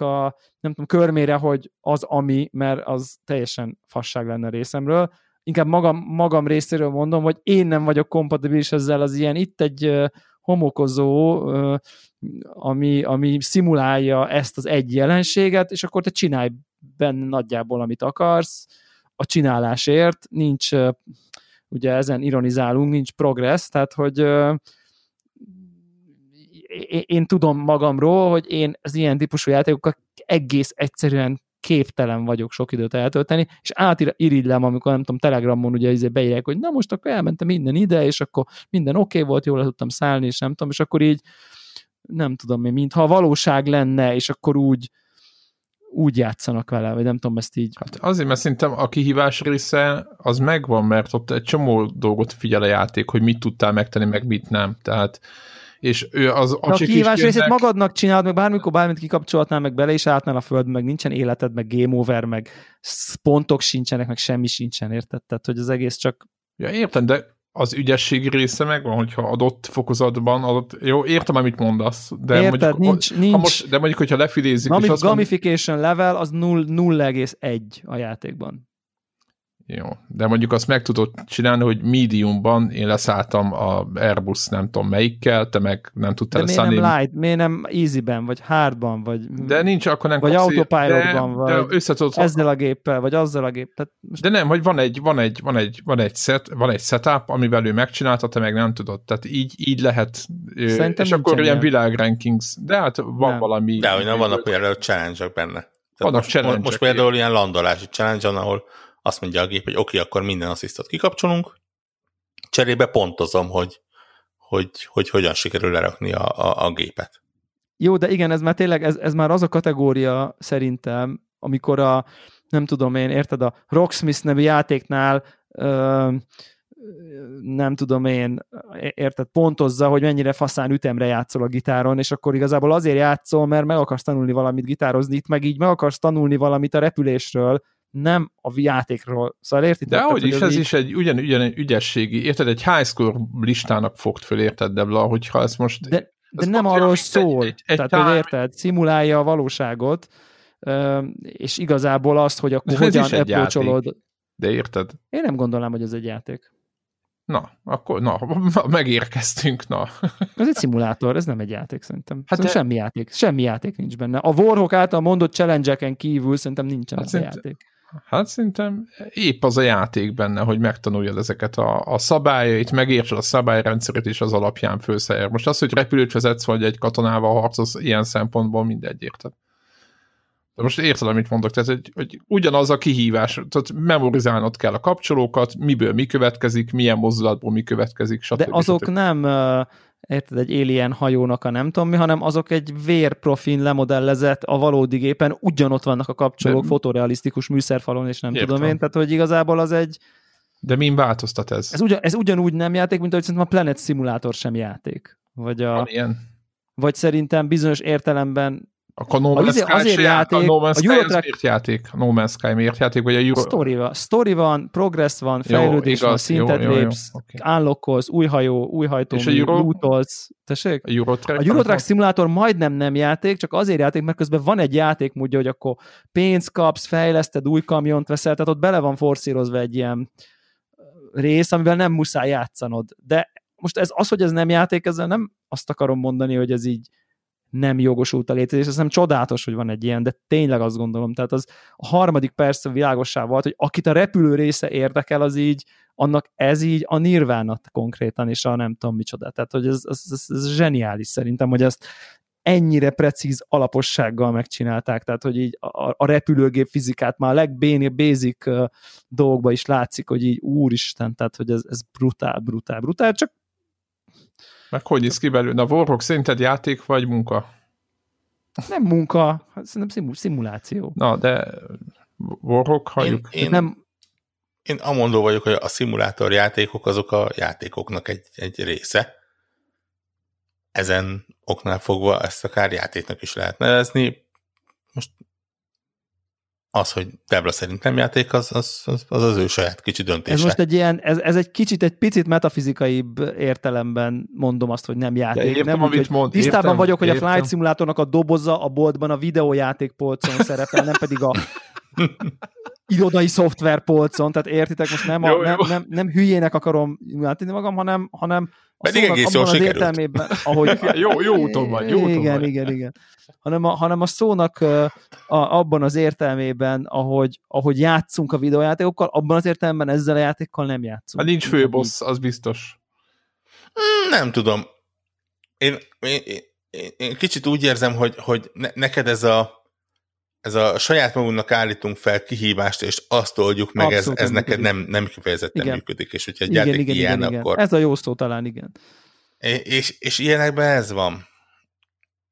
a nem tudom, körmére, hogy az ami, mert az teljesen fasság lenne részemről. Inkább magam, magam részéről mondom, hogy én nem vagyok kompatibilis ezzel az ilyen, itt egy homokozó, ami, ami szimulálja ezt az egy jelenséget, és akkor te csinálj benne nagyjából, amit akarsz, a csinálásért, nincs, ugye ezen ironizálunk, nincs progress, tehát hogy én tudom magamról, hogy én az ilyen típusú játékokkal egész egyszerűen képtelen vagyok sok időt eltölteni, és átirigylem, amikor nem tudom, Telegramon ugye izé beírják, hogy na most akkor elmentem minden ide, és akkor minden oké okay volt, jól le tudtam szállni, és nem tudom, és akkor így nem tudom én, mintha valóság lenne, és akkor úgy úgy játszanak vele, vagy nem tudom, ezt így... Hát azért, mert szerintem a kihívás része az megvan, mert ott egy csomó dolgot figyel a játék, hogy mit tudtál megtenni, meg mit nem. Tehát és ő az a, a kihívás részét magadnak csinálod, meg bármikor bármit kikapcsolhatnál, meg bele is átnál a föld, meg nincsen életed, meg game over, meg pontok sincsenek, meg semmi sincsen, érted? Tehát, hogy az egész csak... Ja, értem, de az ügyesség része megvan, hogyha adott fokozatban, adott, jó, értem, amit mondasz, de Érted, mondjuk, nincs, nincs, most, de mondjuk, hogyha lefilézzük... Gami, és azt gamification mond... level az 0,1 a játékban. Jó, de mondjuk azt meg tudod csinálni, hogy mediumban én leszálltam a Airbus nem tudom melyikkel, te meg nem tudtál de leszállni. miért nem light, miért nem easyben, vagy hardban, vagy... De nincs, akkor nem Vagy autopilotban, vagy de összetudod, ezzel a géppel, vagy azzal a géppel. Most... De nem, hogy van egy, van egy, van egy, van egy, set, van egy setup, amivel ő megcsinálta, te meg nem tudod. Tehát így, így lehet. Szerintem és akkor ilyen világrankings. De hát van nem. valami... De hogy nem vannak például challenge benne. vannak most, challenge most például ilyen landolási challenge, ahol azt mondja a gép, hogy oké, okay, akkor minden asszisztot kikapcsolunk, cserébe pontozom, hogy, hogy, hogy hogyan sikerül lerakni a, a, a gépet. Jó, de igen, ez már tényleg, ez, ez már az a kategória szerintem, amikor a, nem tudom én, érted, a Rocksmith nevű játéknál ö, nem tudom én, érted, pontozza, hogy mennyire faszán ütemre játszol a gitáron, és akkor igazából azért játszol, mert meg akarsz tanulni valamit gitározni, itt meg így meg akarsz tanulni valamit a repülésről, nem a játékról. Szóval értitek? De ahogy is, ez így... is egy ugyan, ugyan egy ügyességi, érted, egy high score listának fogt föl, érted, Debla, hogyha ezt most... De, de nem arról szól, egy, egy, egy tehát, hogy érted, szimulálja a valóságot, és igazából azt, hogy akkor de hogyan approacholod. De érted? Én nem gondolnám, hogy ez egy játék. Na, akkor na, megérkeztünk, na. Ez egy szimulátor, ez nem egy játék szerintem. Hát szerintem de... semmi játék, semmi játék nincs benne. A Warhawk által mondott challenge kívül szerintem nincsen hát ez játék. Hát szerintem épp az a játék benne, hogy megtanuljad ezeket a, a szabályait, megértsd a szabályrendszeret is az alapján főszer. Most az, hogy repülőt vezetsz, vagy egy katonával harcolsz, ilyen szempontból mindegy, érted? De most érted, amit mondok, tehát hogy, hogy ugyanaz a kihívás, tehát memorizálnod kell a kapcsolókat, miből mi következik, milyen mozdulatból mi következik, stb. De azok stb. nem érted, egy alien hajónak a nem tudom mi, hanem azok egy vérprofin lemodellezett a valódi gépen, ugyanott vannak a kapcsolók, De... fotorealisztikus műszerfalon, és nem Értem. tudom én, tehát hogy igazából az egy... De min változtat ez? Ez, ugyan, ez ugyanúgy nem játék, mint ahogy szerintem a Planet Simulator sem játék. Vagy a... Amilyen. Vagy szerintem bizonyos értelemben a No Man's Sky azért játék, a No Man's Sky a miért játék? No Man's Sky miért játék? Vagy a Euro... Story van, story van progress van, fejlődés jó, van, szintet jó, lépsz, okay. unlockolsz, új hajó, új hajtó, és a Euro... lootolsz. Tessék? A Eurotrack, a Eurotrack Simulator majdnem nem játék, csak azért játék, mert közben van egy játék módja, hogy akkor pénzt kapsz, fejleszted, új kamiont veszel, tehát ott bele van forszírozva egy ilyen rész, amivel nem muszáj játszanod. De most ez az, hogy ez nem játék, ezzel nem azt akarom mondani, hogy ez így nem jogosult a létezés. Ez nem csodálatos, hogy van egy ilyen, de tényleg azt gondolom. Tehát az a harmadik persze világossá volt, hogy akit a repülő része érdekel, az így, annak ez így a nirvánat konkrétan, és a nem tudom micsoda. Tehát, hogy ez, ez, ez, ez zseniális szerintem, hogy ezt ennyire precíz alapossággal megcsinálták, tehát hogy így a, a repülőgép fizikát már a legbénél basic uh, dolgokban is látszik, hogy így úristen, tehát hogy ez, ez brutál, brutál, brutál, csak meg hogy néz ki belőle? Na, Warhawk szerinted játék vagy munka? Nem munka, szerintem szimuláció. Na, de Warhawk halljuk. Én, én, nem... én amondó vagyok, hogy a szimulátor játékok azok a játékoknak egy, egy része. Ezen oknál fogva ezt akár játéknak is lehet nevezni. Most az, hogy Debra szerint nem játék, az az, az, az, az ő saját kicsi döntése. Ez most egy ilyen, ez, ez egy kicsit, egy picit metafizikaibb értelemben mondom azt, hogy nem játék. értem, nem úgy, amit hogy mond, tisztában értem, vagyok, hogy a értem. Flight Simulatornak a doboza a boltban a videójáték polcon szerepel, nem pedig a irodai szoftver polcon, tehát értitek, most nem, a, Jó, nem, jó. nem, nem hülyének akarom látni magam, hanem, hanem a Pedig szónak egész jól abban az sikerült. értelmében, ahogy, Jó, jó úton vagy, jó úton igen, vagy. igen, igen. Hanem a, hanem a szónak a, abban az értelmében, ahogy, ahogy játszunk a videójátékokkal, abban az értelemben ezzel a játékkal nem játszunk. Ha nincs főbossz, az biztos. Mm, Nem tudom. Én, én, én, én kicsit úgy érzem, hogy, hogy ne, neked ez a ez a saját magunknak állítunk fel kihívást, és azt oldjuk meg, ez, Abszolút ez neked nem, nem kifejezetten Igen. működik, és hogyha egy igen, igen, ilyen, igen, igen. akkor... Ez a jó szó talán, igen. És, és ilyenekben ez van.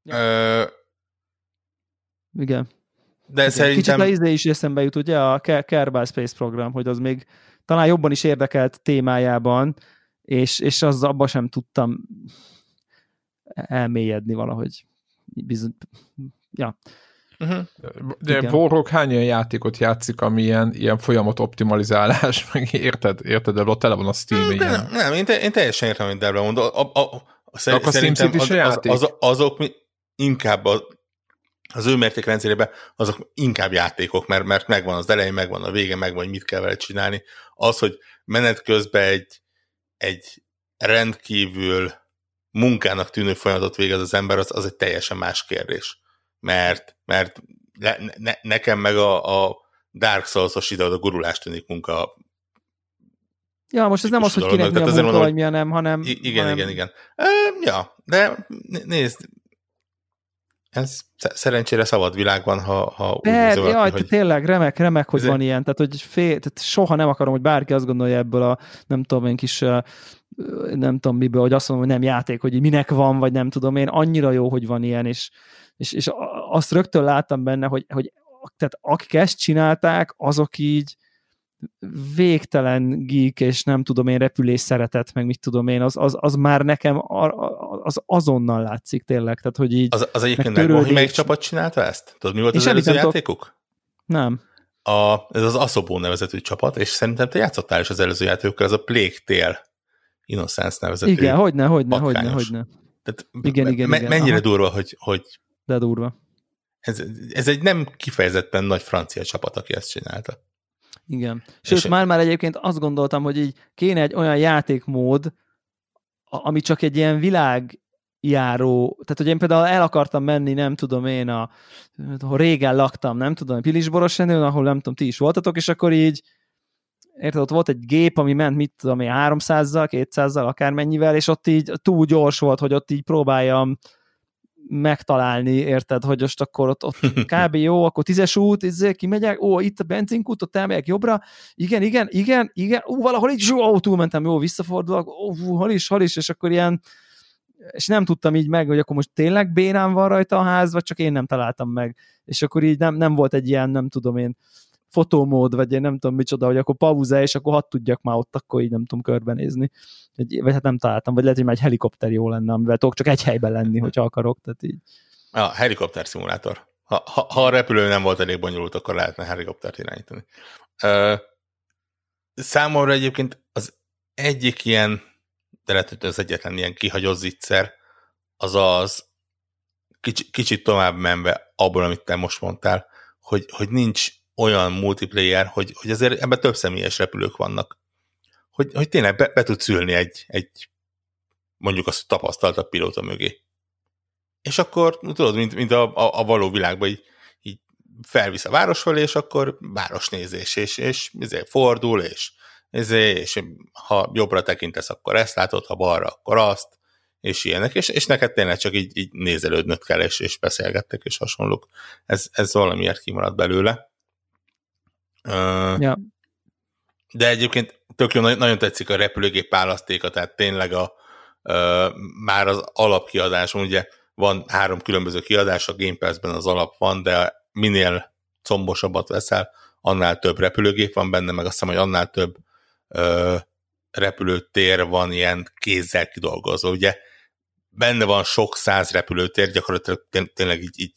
Ja. Ö, igen. de igen. szerintem... Kicsit a izé is eszembe jut, ugye, a Ke- Kerbal Space program, hogy az még talán jobban is érdekelt témájában, és, és az abban sem tudtam elmélyedni valahogy. Bizony, ja. Uh-huh. De Igen. Warhawk hány olyan játékot játszik, ami ilyen, ilyen folyamat optimalizálás, meg érted, érted, de ott tele van a Steam De ilyen. nem, nem én, te, én teljesen értem, amit Debra mond. A, a, a, szer, Akkor a szerintem SimCity az, az, az, azok mi, inkább a, az ő mértékrendszerében azok inkább játékok, mert, mert megvan az elején, megvan a vége, megvan, hogy mit kell vele csinálni. Az, hogy menet közben egy, egy rendkívül munkának tűnő folyamatot végez az ember, az, az egy teljesen más kérdés. Mert, mert ne, ne, nekem meg a, a Dark Souls-os ide a gurulás tűnik munka Ja, most ez nem az, hogy kinek mi a munka, azért vagy mondom, mi a nem, hanem... I- igen, hanem igen, igen. Ö, ja, de né- nézd, ez sz- szerencsére szabad világ van, ha, ha úgy Per, érzi valaki, jaj, hogy... tényleg remek, remek, hogy Ezért- van ilyen, tehát hogy fél, tehát soha nem akarom, hogy bárki azt gondolja ebből a, nem tudom én kis, nem tudom miből, hogy azt mondom, hogy nem játék, hogy minek van, vagy nem tudom én, annyira jó, hogy van ilyen, és, és, és azt rögtön láttam benne, hogy, hogy tehát akik ezt csinálták, azok így végtelen geek, és nem tudom én, repülés szeretet, meg mit tudom én, az, az, az már nekem az azonnal látszik tényleg, tehát hogy így, Az, az egyébként meg megvan, hogy melyik csapat csinálta ezt? Tudod, mi volt az előző játékuk? nem. A, ez az Asobó nevezetű csapat, és szerintem te játszottál is az előző játékokkal, ez a Plague Tale Innocence nevezetű. Igen, hogyne, hogyne, hogyne, patkányos. hogyne. Tehát igen, igen, me- igen, Mennyire aha. durva, hogy, hogy De durva. ez, ez egy nem kifejezetten nagy francia csapat, aki ezt csinálta. Igen. Sőt, már-már egyébként azt gondoltam, hogy így kéne egy olyan játékmód, ami csak egy ilyen világjáró, tehát hogy én például el akartam menni, nem tudom én, a, ahol régen laktam, nem tudom, Pilisborosjenőn, ahol nem tudom, ti is voltatok, és akkor így érted, ott volt egy gép, ami ment, mit tudom én, 300-zal, 200-zal, akármennyivel, és ott így túl gyors volt, hogy ott így próbáljam megtalálni, érted, hogy most akkor ott, ott kb. jó, akkor tízes út, izé, kimegyek, ó, itt a benzinkút, ott elmegyek jobbra, igen, igen, igen, igen, ú, valahol így, ó, túlmentem, jó, visszafordulok, ó, hol is, hol is, és akkor ilyen, és nem tudtam így meg, hogy akkor most tényleg bénán van rajta a ház, vagy csak én nem találtam meg. És akkor így nem, nem volt egy ilyen, nem tudom én, fotómód, vagy én nem tudom micsoda, hogy akkor pauza, és akkor hadd tudjak már ott akkor így nem tudom körbenézni. Vagy, vagy hát nem találtam, vagy lehet, hogy már egy helikopter jó lenne, amivel tudok csak egy helyben lenni, hogyha akarok, tehát így. A helikopter szimulátor. Ha, ha, ha a repülő nem volt elég bonyolult, akkor lehetne helikoptert irányítani. Ö, számomra egyébként az egyik ilyen, de lehet, hogy az egyetlen ilyen kihagyott zicser, az az kicsi, kicsit tovább menve abból, amit te most mondtál, hogy, hogy nincs olyan multiplayer, hogy, hogy azért ebben több személyes repülők vannak. Hogy, hogy tényleg be, be tudsz ülni egy, egy mondjuk azt, tapasztaltabb pilóta mögé. És akkor, tudod, mint, mint a, a, a való világban így, így felvisz a város felé, és akkor városnézés, és, és ezért fordul, és, ezért, és ha jobbra tekintesz, akkor ezt látod, ha balra, akkor azt, és ilyenek, és, és neked tényleg csak így, így nézelődnöd kell, és, és beszélgettek, és hasonlók. Ez, ez valamiért kimaradt belőle. Ö, Ja. de egyébként tök jó, nagyon- tetszik a repülőgép választéka, tehát tényleg a, ö, már az alapkiadás, ugye van három különböző kiadás, a Game Pass-ben az alap van, de minél combosabbat veszel, annál több repülőgép van benne, meg azt hiszem, hogy annál több ö, repülőtér van ilyen kézzel kidolgozva. Ugye benne van sok száz repülőtér, gyakorlatilag té- tényleg így, így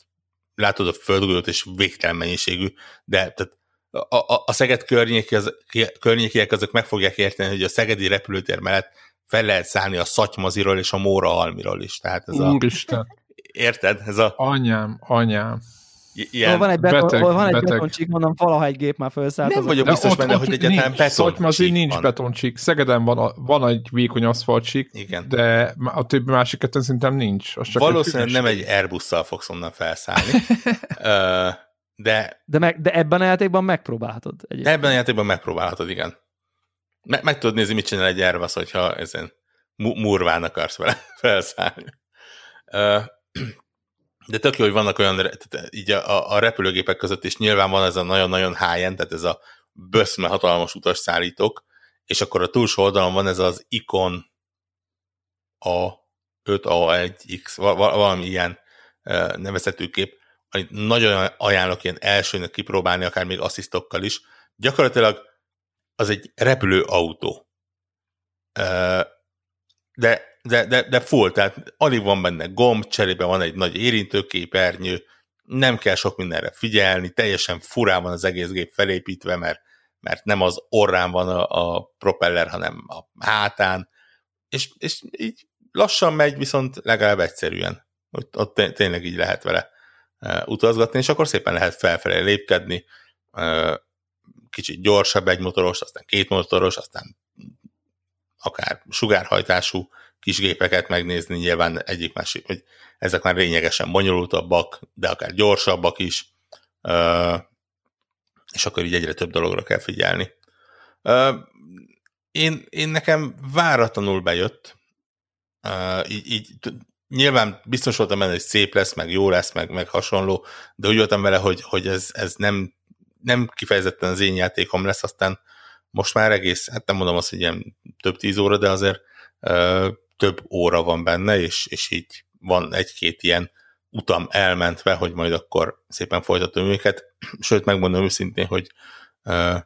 látod a földgolyót, és végtelen mennyiségű, de tehát a, a, a Szeged környéki, az, környékiek azok meg fogják érteni, hogy a Szegedi repülőtér mellett fel lehet szállni a Szatymaziról és a Móra Almiról is. Tehát ez Úristen. a... Érted? Ez a... Anyám, anyám. Ilyen van egy, beton, beteg, van egy beteg. betoncsik, mondom, valaha egy gép már felszállt. Nem vagyok biztos benne, hogy egyáltalán betoncsik nincs van. betoncsik. Szegeden van, van egy vékony aszfaltcsik, Igen. de a többi másik ketten szerintem nincs. Az csak Valószínűleg nem egy Airbus-szal fogsz onnan felszállni. de, de, meg, de ebben a játékban megpróbálhatod. Egyébként. Ebben a játékban megpróbálhatod, igen. Me- meg tudod nézni, mit csinál egy Airbus, hogyha ezen murván akarsz vele felszállni. De tök jó, hogy vannak olyan, tehát így a, a repülőgépek között is nyilván van ez a nagyon-nagyon high-end, tehát ez a böszme hatalmas utasszállítók, és akkor a túlsó oldalon van ez az ikon a 5A1X, valami ilyen nevezetű kép, amit nagyon ajánlok ilyen elsőnek kipróbálni, akár még asszisztokkal is. Gyakorlatilag az egy repülőautó. De de, de, de full, tehát alig van benne gomb, cserébe van egy nagy érintőképernyő, nem kell sok mindenre figyelni, teljesen furán van az egész gép felépítve, mert, mert nem az orrán van a, a propeller, hanem a hátán, és, és így lassan megy, viszont legalább egyszerűen. Ott, ott tényleg így lehet vele utazgatni, és akkor szépen lehet felfelé lépkedni, kicsit gyorsabb egy motoros, aztán két motoros, aztán akár sugárhajtású kis gépeket megnézni, nyilván egyik másik, hogy ezek már lényegesen bonyolultabbak, de akár gyorsabbak is, és akkor így egyre több dologra kell figyelni. Én, én nekem váratlanul bejött, így, így nyilván biztos voltam benne, hogy szép lesz, meg jó lesz, meg, meg hasonló, de úgy voltam vele, hogy, hogy ez, ez nem, nem kifejezetten az én játékom lesz, aztán most már egész, hát nem mondom azt, hogy ilyen több tíz óra, de azért több óra van benne, és, és így van egy-két ilyen utam elmentve, hogy majd akkor szépen folytatom őket. Sőt, megmondom őszintén, hogy uh,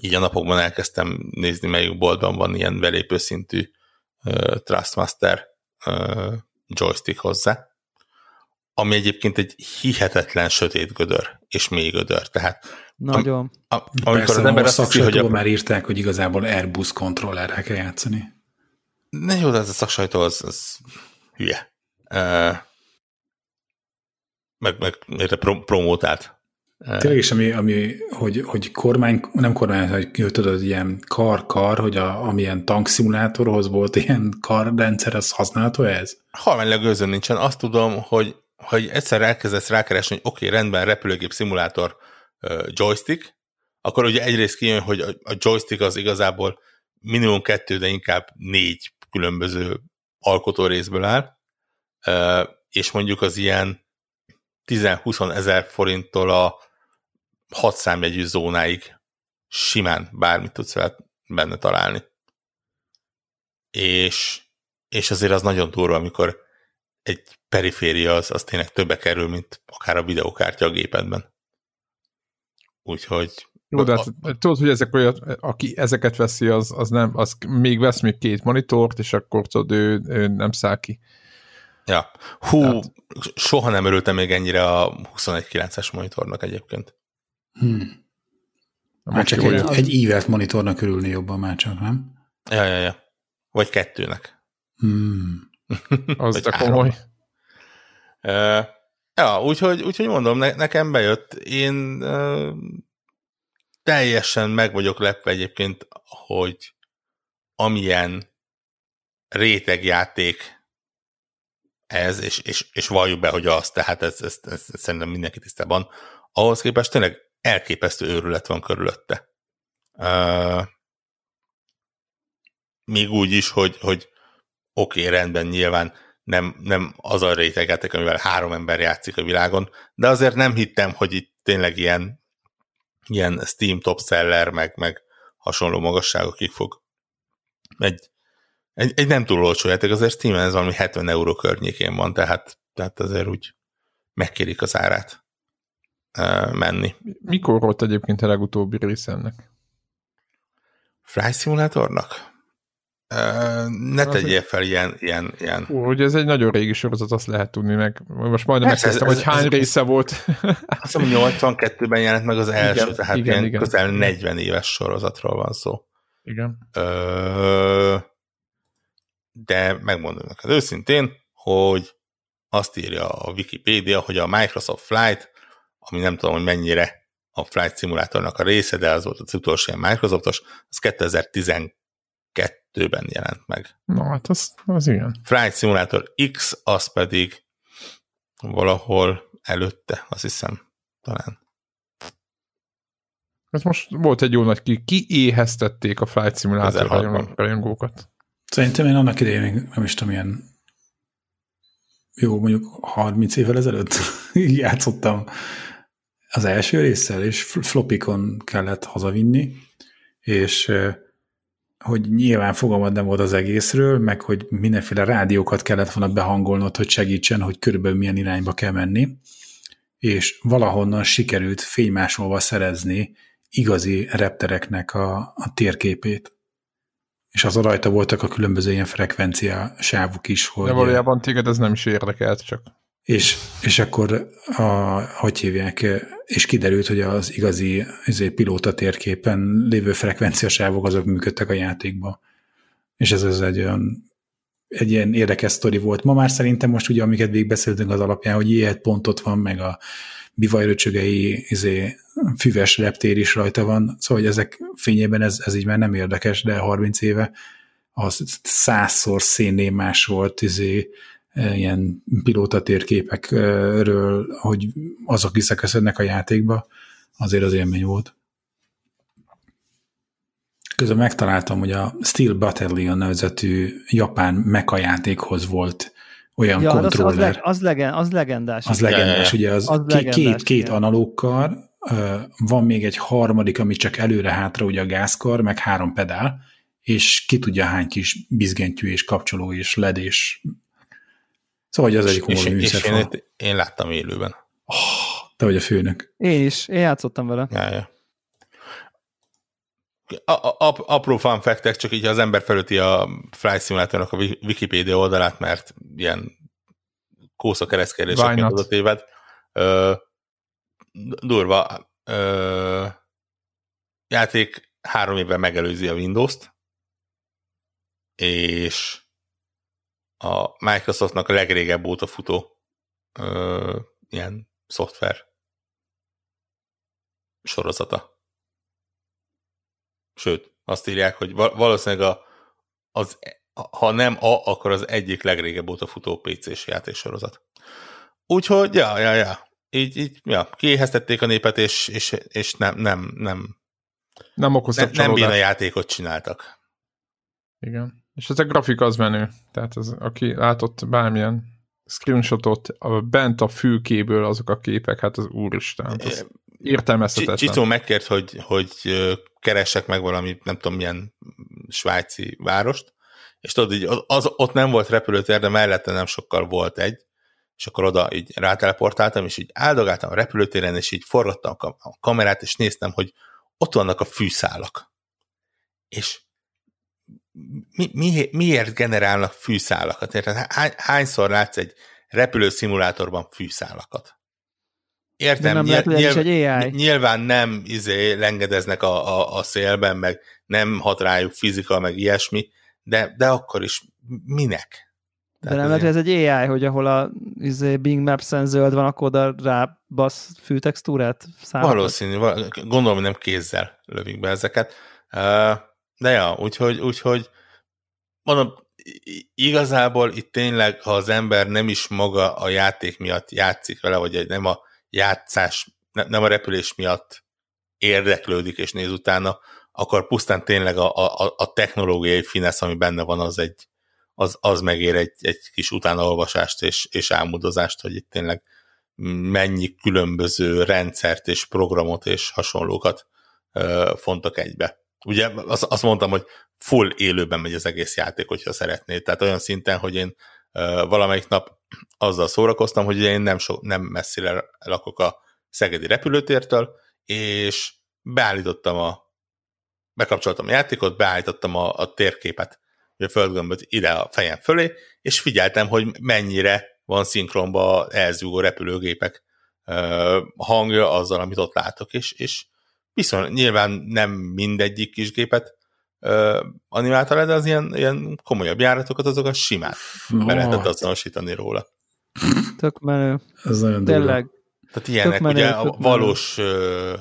így a napokban elkezdtem nézni, melyik boltban van ilyen belépő szintű uh, Trustmaster uh, joystick hozzá, ami egyébként egy hihetetlen sötét gödör, és mély gödör, tehát nagyon. Am, am, amikor Persze, az ember azt hiszi, hogy a... már írták, hogy igazából Airbus kontrollerrel kell játszani. Ne jó, de ez a szaksajtó az, az hülye. Uh, meg, meg érte pro, promótált. Tényleg is, ami, ami hogy, hogy kormány, nem kormány, hogy tudod, ilyen kar-kar, hogy a, amilyen tankszimulátorhoz volt ilyen karrendszer, az használható ez? Halmánylag gőzön nincsen. Azt tudom, hogy, hogy egyszer elkezdesz rákeresni, hogy oké, okay, rendben, repülőgép szimulátor joystick, akkor ugye egyrészt kijön, hogy a, a joystick az igazából minimum kettő, de inkább négy különböző alkotó részből áll, és mondjuk az ilyen 10-20 ezer forinttól a 6 számjegyű zónáig simán bármit tudsz benne találni. És, és azért az nagyon durva, amikor egy periféria az, az tényleg többe kerül, mint akár a videokártya a gépedben. Úgyhogy jó, de hát, tudod, hogy ezek olyan, aki ezeket veszi, az, az nem, az még vesz még két monitort, és akkor tudod, ő, ő nem száll ki. Ja. Hú, Tehát... soha nem örültem még ennyire a 21.9-es monitornak egyébként. Hmm. Már csak egy, egy ívelt monitornak örülni jobban már csak, nem? Ja, ja, ja. Vagy kettőnek. Hmm. Az a komoly. Uh, ja, úgyhogy, úgyhogy mondom, ne, nekem bejött. Én uh, teljesen meg vagyok lepve egyébként, hogy amilyen rétegjáték ez, és, és, és valljuk be, hogy az, tehát ez, ez, ez, ez szerintem mindenki tisztában, ahhoz képest tényleg elképesztő őrület van körülötte. Uh, még úgy is, hogy, hogy oké, okay, rendben, nyilván nem, nem az a rétegjáték, amivel három ember játszik a világon, de azért nem hittem, hogy itt tényleg ilyen ilyen Steam top seller, meg, meg hasonló magasságokig fog. Egy, egy, egy nem túl olcsó játék, azért steam ez valami 70 euró környékén van, tehát, tehát azért úgy megkérik az árát menni. Mikor volt egyébként a legutóbbi rész ennek? Fly Simulatornak? Ne tegyél fel ilyen, ilyen, ilyen. Ú, hogy ez egy nagyon régi sorozat, azt lehet tudni meg. Most majdnem megkezdtem, ez- hogy hány ez- része volt. Azt hiszem 82-ben jelent meg az első, Igen, tehát igen, ilyen igen. közel 40 éves sorozatról van szó. Igen. Ö, de megmondom neked őszintén, hogy azt írja a Wikipédia, hogy a Microsoft Flight, ami nem tudom, hogy mennyire a Flight szimulátornak a része, de az volt az utolsó ilyen Microsoftos, az 2012-ben jelent meg. Na, hát az, az igen. Flight Simulator X, az pedig valahol előtte, azt hiszem, talán. Ez most volt egy jó nagy ki, kiéheztették a Flight Simulator 2006-ban. rajongó- rajongókat. Szerintem én annak idején még nem is tudom, ilyen jó, mondjuk 30 évvel ezelőtt játszottam az első résszel, és fl- flopikon kellett hazavinni, és hogy nyilván fogalmad nem volt az egészről, meg hogy mindenféle rádiókat kellett volna behangolnod, hogy segítsen, hogy körülbelül milyen irányba kell menni, és valahonnan sikerült fénymásolva szerezni igazi reptereknek a, a térképét. És az rajta voltak a különböző ilyen frekvencia sávuk is, hogy... De valójában téged ez nem is érdekelt, csak És, és akkor, a, hogy hívják, és kiderült, hogy az igazi ezért pilóta térképen lévő frekvenciasávok azok működtek a játékba. És ez az egy olyan egy ilyen érdekes sztori volt. Ma már szerintem most ugye, amiket végigbeszéltünk az alapján, hogy ilyet pontot van, meg a bivajröcsögei izé, füves reptér is rajta van, szóval hogy ezek fényében ez, ez így már nem érdekes, de 30 éve az százszor szénné más volt izé, ilyen pilóta térképekről, hogy azok visszaköszönnek a játékba, azért az élmény volt. Közben megtaláltam, hogy a Steel Battalion nevezetű japán mecha játékhoz volt olyan Ja, hát az, az, kontroller. leg, az, legen, az legendás. Az legendás, ugye az, Az két, legendás, két, két ö, van még egy harmadik, ami csak előre-hátra, ugye a gázkar, meg három pedál, és ki tudja hány kis bizgentyű és kapcsoló és led és Szóval, hogy az egyik és, komoly és én, itt- én láttam élőben. Te vagy a főnök. Én is, én játszottam vele. Ja, ja. A, a, ap- apró fun fact csak így az ember felüti a Flight Simulatornak a Wi- Wikipedia oldalát, mert ilyen kósza not? oda téved. Ö, durva. Ö, játék három évvel megelőzi a Windows-t, és a Microsoftnak a legrégebb óta futó ö, ilyen szoftver sorozata. Sőt, azt írják, hogy val- valószínűleg a, az, ha nem a, akkor az egyik legrégebb óta futó PC-s játéksorozat. Úgyhogy, ja, ja, ja. Így, így ja, kiéheztették a népet, és, és, és nem, nem, nem, nem okoztak nem, nem csalódást. játékot csináltak. Igen. És ez a grafika az menő. Tehát az, aki látott bármilyen screenshotot a, bent a fülkéből azok a képek, hát az úristen, hát az értelmezhetetlen. Csicó megkért, hogy, hogy ö, keressek meg valami, nem tudom milyen svájci várost, és tudod, így az, ott nem volt repülőtér, de mellette nem sokkal volt egy, és akkor oda így ráteleportáltam, és így áldogáltam a repülőtéren, és így forgattam a kamerát, és néztem, hogy ott vannak a fűszálak. És mi, mi, miért generálnak fűszálakat? Érted? Hány, hányszor látsz egy repülőszimulátorban fűszálakat? Értem, nem lehet, hogy ez is egy AI. nyilván nem izé, lengedeznek a, a, a szélben, meg nem hat rájuk fizika, meg ilyesmi, de, de akkor is minek? De nem lehet, hogy ez egy AI, hogy ahol a izé, Bing Maps-en zöld van, akkor oda rábasz fűtextúrát? Számokat? Valószínű, val- gondolom, hogy nem kézzel lövik be ezeket. Uh, De ja, úgyhogy, úgyhogy mondom, igazából itt tényleg, ha az ember nem is maga a játék miatt játszik vele, vagy nem a játszás, ne- nem a repülés miatt érdeklődik és néz utána, akkor pusztán tényleg a, a, a technológiai finesz, ami benne van, az egy, az, az megér egy, egy kis utánaolvasást és, és álmodozást, hogy itt tényleg mennyi különböző rendszert és programot és hasonlókat ö, fontak egybe. Ugye azt, mondtam, hogy full élőben megy az egész játék, hogyha szeretnéd. Tehát olyan szinten, hogy én valamelyik nap azzal szórakoztam, hogy én nem, so, nem messzire lakok a Szegedi repülőtértől, és beállítottam a bekapcsoltam a játékot, beállítottam a, a térképet a földgömböt ide a fejem fölé, és figyeltem, hogy mennyire van szinkronba elzúgó repülőgépek hangja azzal, amit ott látok, és, és viszont nyilván nem mindegyik kis gépet ö, animálta le, de az ilyen, ilyen komolyabb járatokat, azokat simán No, be lehetett azonosítani róla. Tök menő. ez nagyon. Tényleg. Tehát ilyenek menő, ugye a menő. valós ö,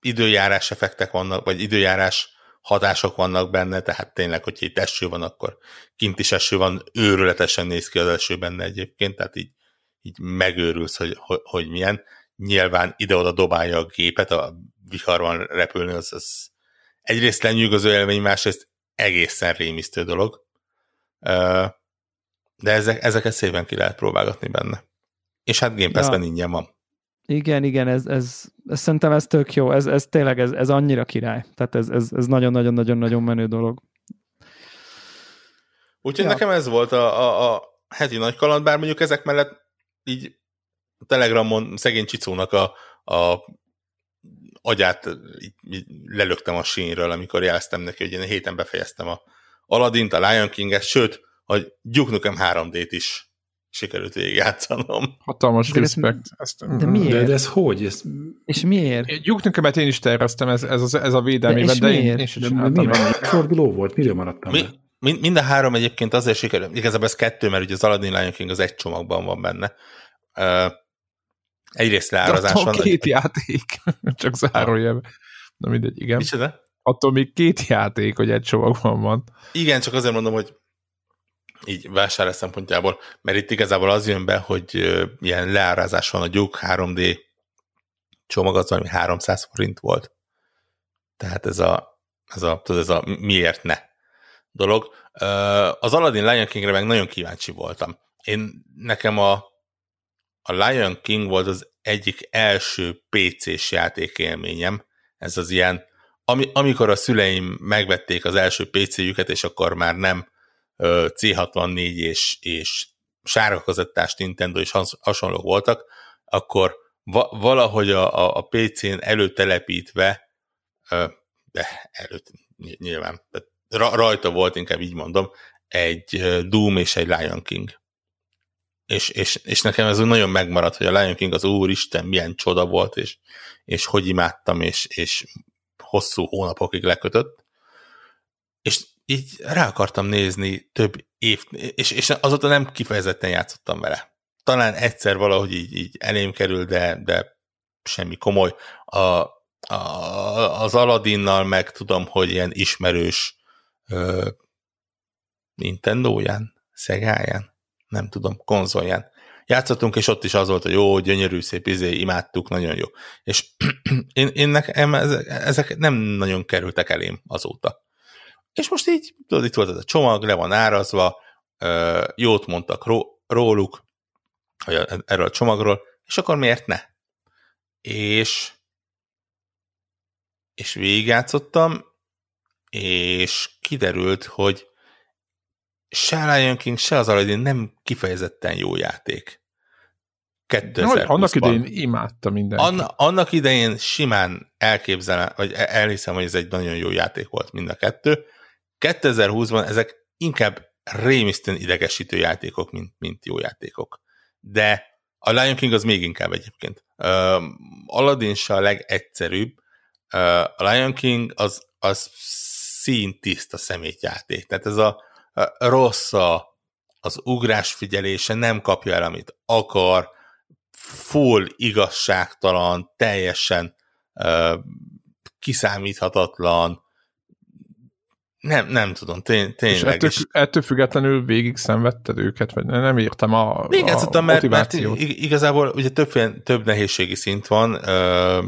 időjárás effektek vannak, vagy időjárás hatások vannak benne, tehát tényleg, hogy itt eső van, akkor kint is eső van, őrületesen néz ki az eső benne egyébként, tehát így, így megőrülsz, hogy, hogy, hogy milyen. Nyilván ide-oda dobálja a gépet, a viharban repülni, az, az egyrészt lenyűgöző élmény, másrészt egészen rémisztő dolog. De ezek, ezeket szépen ki lehet próbálgatni benne. És hát Game Pass-ben Ja. ingyen van. Igen, igen, ez, ez, ez szerintem ez tök jó, ez, ez tényleg, ez, ez annyira király. Tehát ez, ez, ez nagyon-nagyon-nagyon-nagyon menő dolog. Úgyhogy ja. nekem ez volt a, a, a heti nagy kaland, bár mondjuk ezek mellett így a Telegramon szegény Csicónak a, a agyát lelöktem a sínről, amikor jeleztem neki, hogy én a héten befejeztem a Aladdin-t, a Lion King-et, sőt, hogy Duke Nukem 3D-t is sikerült végigjátszanom. Hatalmas De ez- respekt. Ezt, de miért? De, de ez hogy? Ez, És miért? Gyúknökemet én is terveztem, ez, ez, ez a De védelmében, és de, én, én sem de csináltam. mi. Forduló volt? Miről maradtam? Mi, mind, mind a három egyébként azért sikerült, igazából ez kettő, mert ugye az Aladdin Lion King az egy csomagban van benne. Uh, egyrészt leárazás van. két játék. Csak zárójelben. Na mindegy, igen. Micsoda? Attól még két játék, hogy egy csomagban van. Igen, csak azért mondom, hogy így vásárlás szempontjából, mert itt igazából az jön be, hogy ilyen leárázás van a Duke 3D csomag, az valami 300 forint volt. Tehát ez a, ez a, tudod, ez a miért ne dolog. Az Aladdin Lion Kingre meg nagyon kíváncsi voltam. Én nekem a, a Lion King volt az egyik első PC-s játékélményem, ez az ilyen, ami, amikor a szüleim megvették az első PC-jüket, és akkor már nem ö, C64 és, és sárga kazettás Nintendo és has- hasonlók voltak, akkor va- valahogy a, a, a PC-n előtelepítve, ö, de előtt ny- nyilván, ra- rajta volt, inkább így mondom, egy Doom és egy Lion King. És, és, és nekem ez nagyon megmaradt, hogy a Lion King az úristen milyen csoda volt, és, és hogy imádtam, és, és hosszú hónapokig lekötött. És így rá akartam nézni több év, és, és azóta nem kifejezetten játszottam vele. Talán egyszer valahogy így, így elém kerül, de, de semmi komoly. A, a, az Aladinnal meg tudom, hogy ilyen ismerős ö, Nintendo-ján, Szegáján, nem tudom, konzolján. Játszottunk, és ott is az volt, hogy jó, gyönyörű, szép izé, imádtuk, nagyon jó. És én, én nekem ezek, ezek nem nagyon kerültek elém azóta. És most így, tudod, itt volt ez a csomag, le van árazva, jót mondtak ró, róluk, vagy a- erről a csomagról, és akkor miért ne? És és végigjátszottam, és kiderült, hogy se Lion King, se az Aladdin nem kifejezetten jó játék. Na, hogy 2020-ban. annak idején imádta mindenki. Anna, annak idején simán elképzelem, vagy el- elhiszem, hogy ez egy nagyon jó játék volt mind a kettő. 2020-ban ezek inkább rémisztően idegesítő játékok, mint, mint jó játékok. De a Lion King az még inkább egyébként. Uh, Aladdin se a legegyszerűbb. Uh, a Lion King az, az színtiszta szemétjáték. Tehát ez a rossz a, az ugrás figyelése, nem kapja el, amit akar, full igazságtalan, teljesen uh, kiszámíthatatlan, nem, nem tudom, tény, És tényleg. ettől, És ettől függetlenül végig szenvedted őket, vagy nem értem a, még a játszottam, mert, mert igazából ugye több, több nehézségi szint van, ö,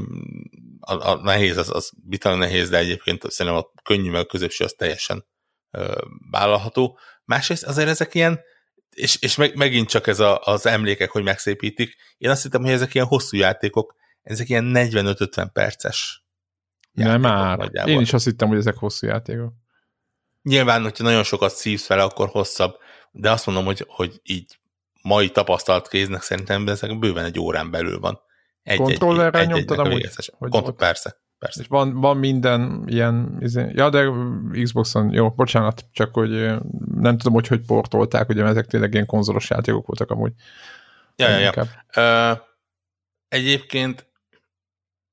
a, a nehéz az, az vitalen nehéz, de egyébként szerintem a könnyű meg a középső az teljesen ö, vállalható. Másrészt azért ezek ilyen, és, és meg, megint csak ez a, az emlékek, hogy megszépítik. Én azt hittem, hogy ezek ilyen hosszú játékok, ezek ilyen 45-50 perces. Nem már. nagyjából. Én is azt hittem, hogy ezek hosszú játékok. Nyilván, hogyha nagyon sokat szívsz vele, akkor hosszabb, de azt mondom, hogy, hogy így mai tapasztalt kéznek szerintem ezek bőven egy órán belül van. Egy, Kontrollerrel egy, egy, nyomtad a amúgy? Vagy Kont- persze, Persze. És van, van minden ilyen, izé, ja, de Xboxon, jó, bocsánat, csak hogy nem tudom, hogy hogy portolták, ugye ezek tényleg ilyen konzolos játékok voltak amúgy. Ja, ja, ja. Ö, egyébként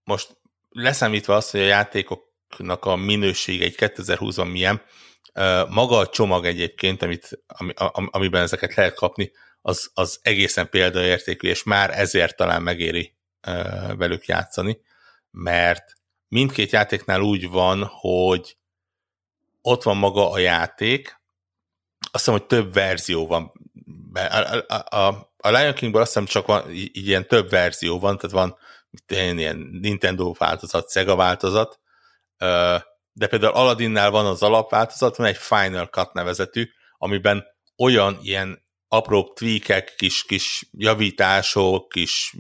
most leszámítva azt, hogy a játékoknak a minősége egy 2020-ban milyen, ö, maga a csomag egyébként, amit, ami, am, amiben ezeket lehet kapni, az, az egészen példaértékű, és már ezért talán megéri ö, velük játszani, mert mindkét játéknál úgy van, hogy ott van maga a játék, azt hiszem, hogy több verzió van. A, a, a, a Lion Kingból azt hiszem csak van, ilyen több verzió van, tehát van én, ilyen Nintendo változat, Sega változat, de például Aladinnál van az alapváltozat, van egy Final Cut nevezetű, amiben olyan ilyen apró tweakek, kis, kis javítások, kis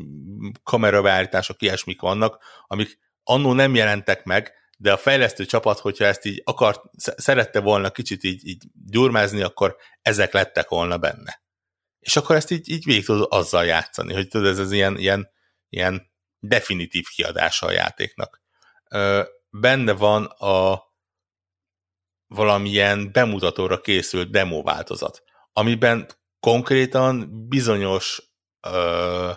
kamerabeállítások, ilyesmik vannak, amik annó nem jelentek meg, de a fejlesztő csapat, hogyha ezt így akart, sz- szerette volna kicsit így, így gyurmázni, akkor ezek lettek volna benne. És akkor ezt így, így végig tudod azzal játszani, hogy tudod, ez az ilyen, ilyen, ilyen definitív kiadása a játéknak. Ö, benne van a valamilyen bemutatóra készült demo változat, amiben konkrétan bizonyos ö,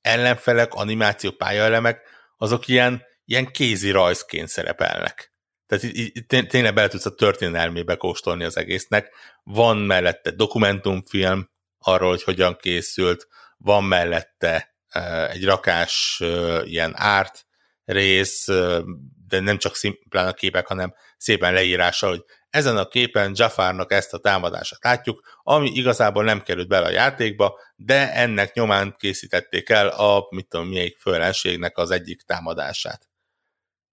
ellenfelek, animáció pályaelemek, azok ilyen, ilyen kézi rajzként szerepelnek. Tehát tényleg bele tudsz a történelmébe kóstolni az egésznek. Van mellette dokumentumfilm arról, hogy hogyan készült, van mellette uh, egy rakás uh, ilyen árt rész, uh, de nem csak szimplán a képek, hanem szépen leírással, hogy ezen a képen Jafarnak ezt a támadását látjuk, ami igazából nem került bele a játékba, de ennek nyomán készítették el a, mit tudom, melyik főellenségnek az egyik támadását.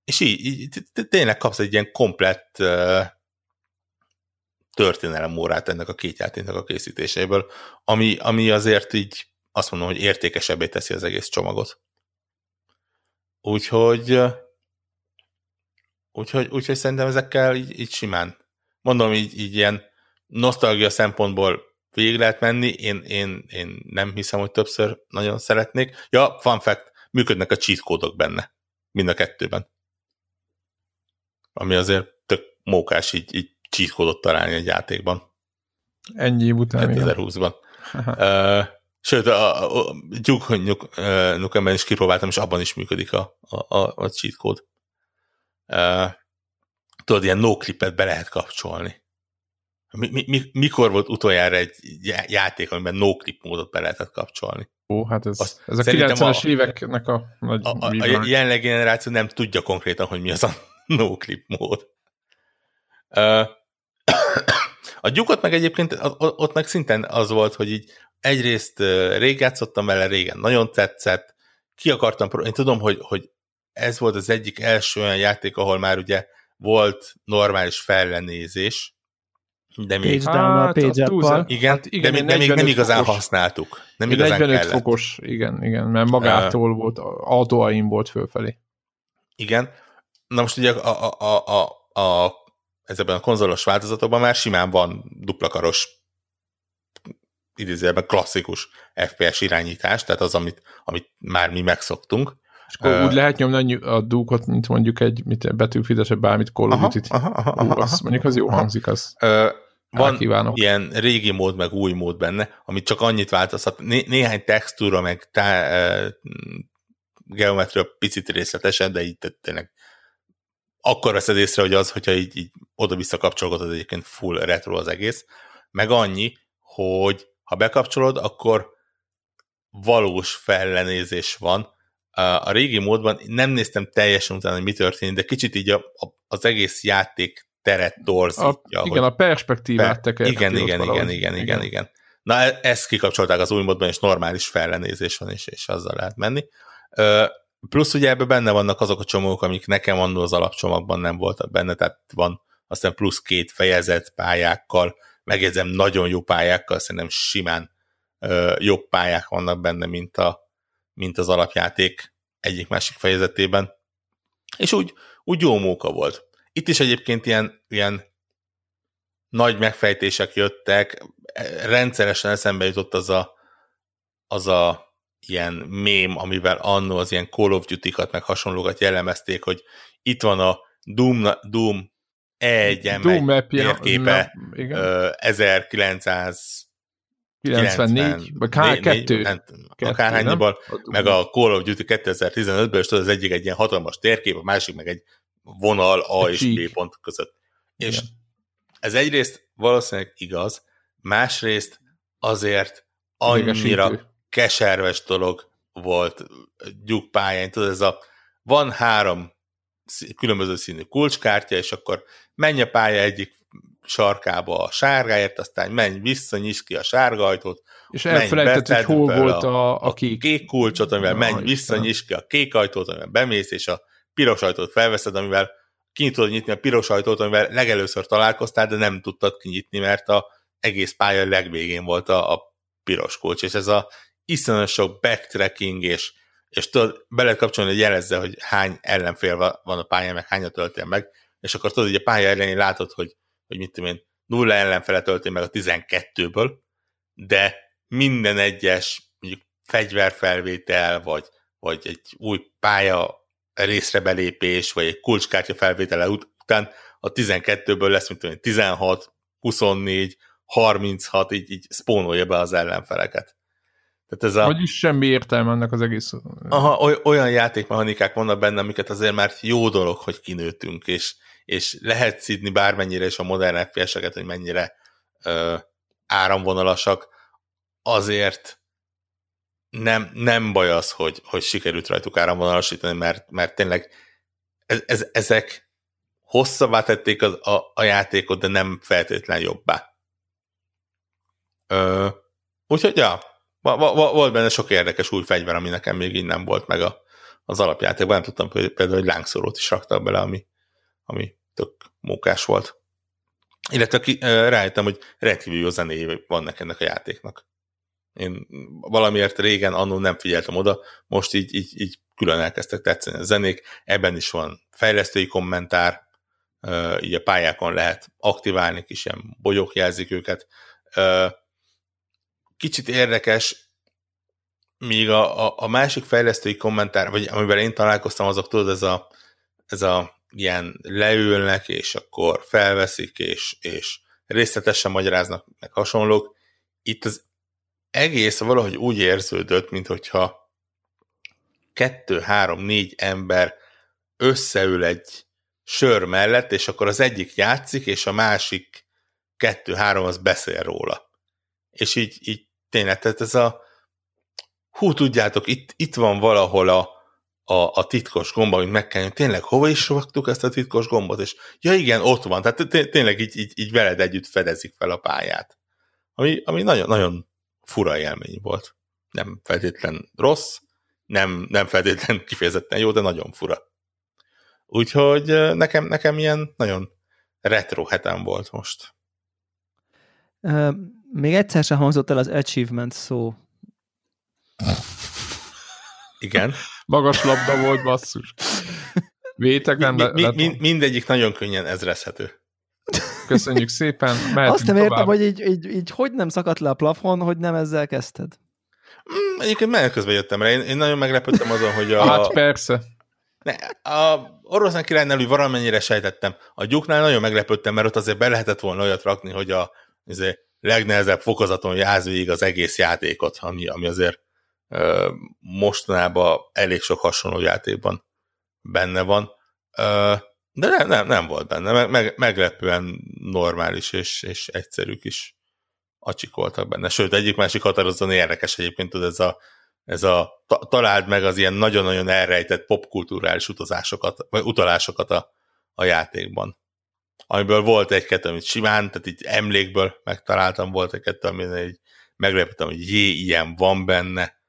És így, így tényleg kapsz egy ilyen komplett uh, történelemórát ennek a két játéknak a készítéséből, ami, ami azért így azt mondom, hogy értékesebbé teszi az egész csomagot. Úgyhogy úgyhogy, úgyhogy szerintem ezekkel így, így simán. Mondom, így, így ilyen nosztalgia szempontból végig lehet menni, én, én, én nem hiszem, hogy többször nagyon szeretnék. Ja, fun fact, működnek a cheat kódok benne, mind a kettőben. Ami azért tök mókás így, így cheat kódot találni egy játékban, Ennyi év után. igen. 2020-ban. Uh, sőt, a, a, a Duke Nukemben is kipróbáltam, és abban is működik a, a, a, a cheat. Uh, tudod, ilyen no-clipet be lehet kapcsolni. Mi, mi, mi, mikor volt utoljára egy já- játék, amiben no-clip módot be lehetett kapcsolni? Ó, hát ez, Azt ez a szerintem 90-es a- éveknek a nagy A, a, a vívmány. jelenlegi generáció nem tudja konkrétan, hogy mi az a no-clip mód. Uh, a gyukot meg egyébként ott meg szinten az volt, hogy így egyrészt rég játszottam vele, régen nagyon tetszett, ki akartam, én tudom, hogy, hogy ez volt az egyik első olyan játék, ahol már ugye volt normális fellenézés, de még, Page down a Hát, page túlzás. igen, hát igen, de, még, de még nem 45 igazán fokos. használtuk. Nem igazán 45 kellett. fokos, igen, igen, mert magától volt, autóaim volt fölfelé. Igen. Na most ugye a, a, a, a, a, ezekben a konzolos változatokban már simán van duplakaros idézőjelben klasszikus FPS irányítás, tehát az, amit, amit már mi megszoktunk. És akkor Ö, úgy lehet nyomni a dúkot, mint mondjuk egy mit, betűfides, vagy bármit Call of az, mondjuk az jó aha. hangzik, az. Ö, van Elkívánok. ilyen régi mód, meg új mód benne, amit csak annyit változhat. Né- néhány textúra, meg tá- ö, geometria picit részletesen, de így tényleg akkor veszed észre, hogy az, hogyha így, így oda-vissza kapcsolgatod, egyébként full retro az egész, meg annyi, hogy ha bekapcsolod, akkor valós fellenézés van. A régi módban nem néztem teljesen utána, hogy mi történik, de kicsit így a, a, az egész játék teret A, torzítja. igen, a perspektívát Per- igen, igen, igen, valahogy. igen, igen, igen. Na, e- ezt kikapcsolták az új módban, és normális fellenézés van, és, és azzal lehet menni. Plusz ugye ebben benne vannak azok a csomók, amik nekem annól az alapcsomagban nem voltak benne, tehát van aztán plusz két fejezet pályákkal, megjegyzem, nagyon jó pályákkal, szerintem simán ö, jobb pályák vannak benne, mint, a, mint az alapjáték egyik-másik fejezetében. És úgy, úgy jó móka volt. Itt is egyébként ilyen, ilyen nagy megfejtések jöttek, rendszeresen eszembe jutott az a, az a ilyen mém, amivel annó az ilyen Call of Duty-kat, meg hasonlókat jellemezték, hogy itt van a Doom, Doom E1 Doom mapja, térképe, ö, 1900 94, vagy K2. nem, Kettő, akárhányból, nem? meg a Call of Duty 2015-ből, és tudod, az egyik egy ilyen hatalmas térkép, a másik meg egy vonal A Egy és. B pont között. És Igen. ez egyrészt valószínűleg igaz, másrészt azért annyira. Keserves dolog volt gyúkpályán. Tudod, ez a van három különböző színű kulcskártya, és akkor menj a pálya egyik sarkába a sárgáért, aztán menj vissza, nyisd ki a sárga ajtót, És elfelejtett, hogy hol volt a, a kék. kék kulcsot, amivel Ja, menj vissza, nyisd ki a kék ajtót, amivel bemész, és a piros ajtót felveszed, amivel ki tudod nyitni a piros ajtót, amivel legelőször találkoztál, de nem tudtad kinyitni, mert a egész pálya legvégén volt a, a piros kulcs, és ez a iszonyat sok backtracking, és, és tudod, be lehet kapcsolni, hogy jelezze, hogy hány ellenfél va- van a pályán, meg hányat töltél meg, és akkor tudod, hogy a pálya elején látod, hogy, hogy mit tudom én, nulla ellenfele töltél meg a 12-ből, de minden egyes mondjuk fegyverfelvétel, vagy, vagy egy új pálya részre belépés, vagy egy kulcskártya felvétele ut- után a 12-ből lesz, mint tudom én, 16, 24, 36, így, így spónolja be az ellenfeleket. Tehát ez a, Vagyis semmi értelme ennek az egész. aha, oly- olyan játékmechanikák vannak benne, amiket azért már jó dolog, hogy kinőttünk, és, és lehet szidni bármennyire is a modern FPS-eket, hogy mennyire ö, áramvonalasak, azért nem, nem baj az, hogy, hogy sikerült rajtuk áramvonalasítani, mert, mert tényleg ez, ez, ezek hosszabbá tették az, a, a játékot, de nem feltétlen jobbá. Ö, úgyhogy, ja, volt benne sok érdekes új fegyver, ami nekem még így nem volt meg a, az alapjátékban. Nem tudtam például, hogy lángszorót is raktak bele, ami, ami tök mókás volt. Illetve ki, rájöttem, hogy rendkívül jó zenéje vannak ennek a játéknak. Én valamiért régen annól nem figyeltem oda, most így, így, így külön elkezdtek tetszeni a zenék. Ebben is van fejlesztői kommentár, így a pályákon lehet aktiválni, kis ilyen bogyók jelzik őket. Kicsit érdekes, míg a, a, a másik fejlesztői kommentár, vagy amivel én találkoztam, azok tudod, ez a, ez a ilyen leülnek, és akkor felveszik, és, és részletesen magyaráznak, meg hasonlók. Itt az egész valahogy úgy érződött, mint hogyha kettő, három, négy ember összeül egy sör mellett, és akkor az egyik játszik, és a másik kettő-három az beszél róla. És így, így tényleg, tehát ez a hú, tudjátok, itt, itt van valahol a, a, a titkos gomb, amit meg kell. Tényleg, hova is raktuk ezt a titkos gombot? És ja igen, ott van. Tehát té- tényleg így, így, így veled együtt fedezik fel a pályát. Ami, ami nagyon, nagyon fura élmény volt. Nem feltétlen rossz, nem, nem feltétlen kifejezetten jó, de nagyon fura. Úgyhogy nekem, nekem ilyen nagyon retro hetem volt most. Még egyszer sem hangzott el az achievement szó. Igen. Magas labda volt, basszus. Vétek nem Mi, mi, lett mi, mindegyik nagyon könnyen ezrezhető. Köszönjük szépen. Azt nem értem, tovább. hogy így, így, így hogy nem szakadt le a plafon, hogy nem ezzel kezdted. Mm, Egyébként menet közben jöttem rá. Én, én nagyon meglepődtem azon, hogy a, Hát persze. ne, a oroszlán királynál úgy valamennyire sejtettem. A gyuknál nagyon meglepődtem, mert ott azért be lehetett volna olyat rakni, hogy a azért, legnehezebb fokozaton jáz végig az egész játékot, ami, ami azért ö, mostanában elég sok hasonló játékban benne van. Ö, de nem, nem, nem volt benne. Meg, meg, meglepően normális és, és egyszerű kis acsik voltak benne. Sőt, egyik másik határozóan érdekes egyébként, tudod, ez a, ez a ta, találd meg az ilyen nagyon-nagyon elrejtett popkulturális utazásokat, vagy utalásokat a, a játékban. Amiből volt egy-kettő, amit simán, tehát így emlékből megtaláltam, volt egy-kettő, amin így meglepettem, hogy jé, ilyen van benne.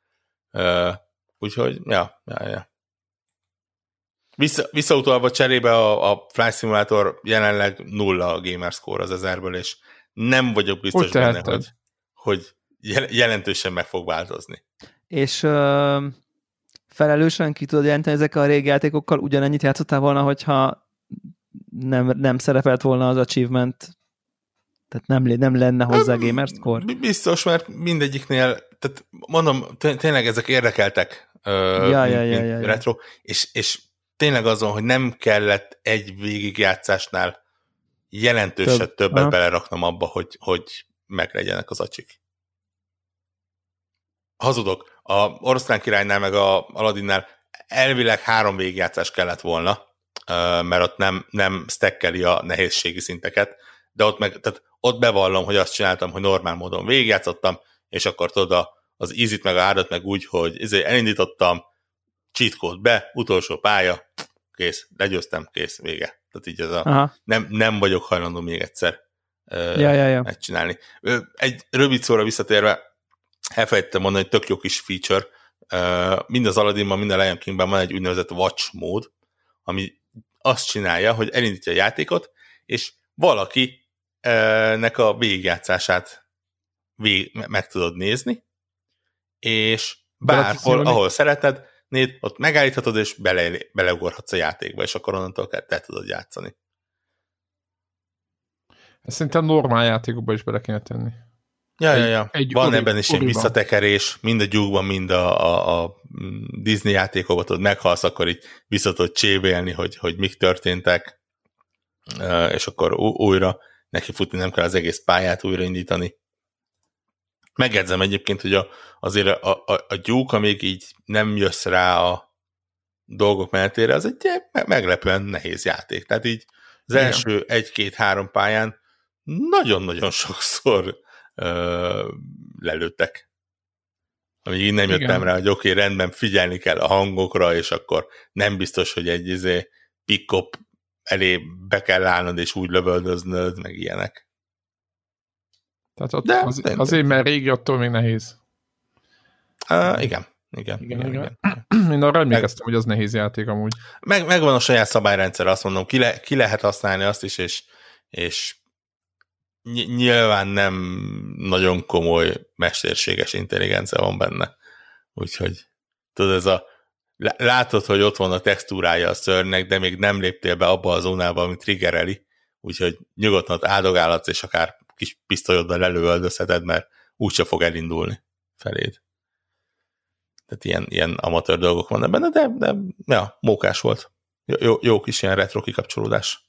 Uh, úgyhogy, ja, ja, ja. Vissza, visszautalva cserébe a, a Flight Simulator jelenleg nulla a gamerscore az ezerből, és nem vagyok biztos Hogy benne, hogy, hogy jel- jelentősen meg fog változni. És ö, felelősen ki tudod jelenteni ezekkel a régi játékokkal, ugyanennyit játszottál volna, hogyha nem, nem szerepelt volna az achievement, tehát nem, nem lenne hozzá gamer score? Biztos, mert mindegyiknél tehát mondom, té- tényleg ezek érdekeltek, ö, Ja, mint, ja, ja, mint ja, ja. retro, és, és tényleg azon, hogy nem kellett egy végigjátszásnál jelentősen Több. többet Aha. beleraknom abba, hogy, hogy meglegyenek az acsik. Hazudok. A Oroszlán királynál meg a Aladinnál elvileg három végigjátszás kellett volna, mert ott nem, nem stekkeli a nehézségi szinteket, de ott meg, tehát ott bevallom, hogy azt csináltam, hogy normál módon végigjátszottam, és akkor tudod, az ízit meg a árat meg úgy, hogy izé elindítottam, cheat be, utolsó pálya, kész, legyőztem, kész, vége. Tehát így ez a, Aha. nem, nem vagyok hajlandó még egyszer Ja, ja, ja. megcsinálni. Egy rövid szóra visszatérve, elfelejtettem mondani, hogy tök jó kis feature, mind az Aladdinban, mind a Lion Kingben van egy úgynevezett watch mód, ami azt csinálja, hogy elindítja a játékot, és valaki ö, nek a végigjátszását vég, me- meg tudod nézni, és tudsz bárhol, ahol szereted, néd, ott megállíthatod, és bele, beleugorhatsz a játékba, és akkor onnantól te te tudod játszani. Ezt szerintem normál játékokba is bele kéne tenni. Ja, Egy- ja, ja. egy Van ori- ebben is egy oriban. visszatekerés, mind a gyúkban, mind a, a, a Disney játékokban, tudod, meghalsz, akkor így vissza tudod csévélni, hogy, hogy mik történtek, és akkor újra neki futni nem kell az egész pályát újraindítani. Megjegyzem egyébként, hogy a, azért a, a, a gyúk, amíg így nem jössz rá a dolgok menetére, az egy me- meglepően nehéz játék. Tehát így az első egy-két-három pályán nagyon-nagyon sokszor ö, lelőttek. Amíg így nem jöttem Igen. rá, hogy oké, okay, rendben figyelni kell a hangokra, és akkor nem biztos, hogy egy izé, pick-up elé be kell állnod, és úgy lövöldöznöd, meg ilyenek. Tehát ott De- az, azért, mert régi, attól még nehéz. Uh, igen. Igen, Igen, igen, igen. igen. Én arra emlékeztem, hogy az nehéz játék amúgy. Meg, megvan a saját szabályrendszer, azt mondom, ki, le, ki lehet használni azt is, és, és nyilván nem nagyon komoly mesterséges intelligencia van benne. Úgyhogy tudod, ez a lá- látod, hogy ott van a textúrája a szörnynek, de még nem léptél be abba a zónába, ami triggereli, úgyhogy nyugodtan áldogálhatsz, és akár kis pisztolyoddal lelövöldözheted, mert úgyse fog elindulni feléd. Tehát ilyen, ilyen amatőr dolgok vannak benne, de, de ja, mókás volt. Jó, jó, jó kis ilyen retro kikapcsolódás.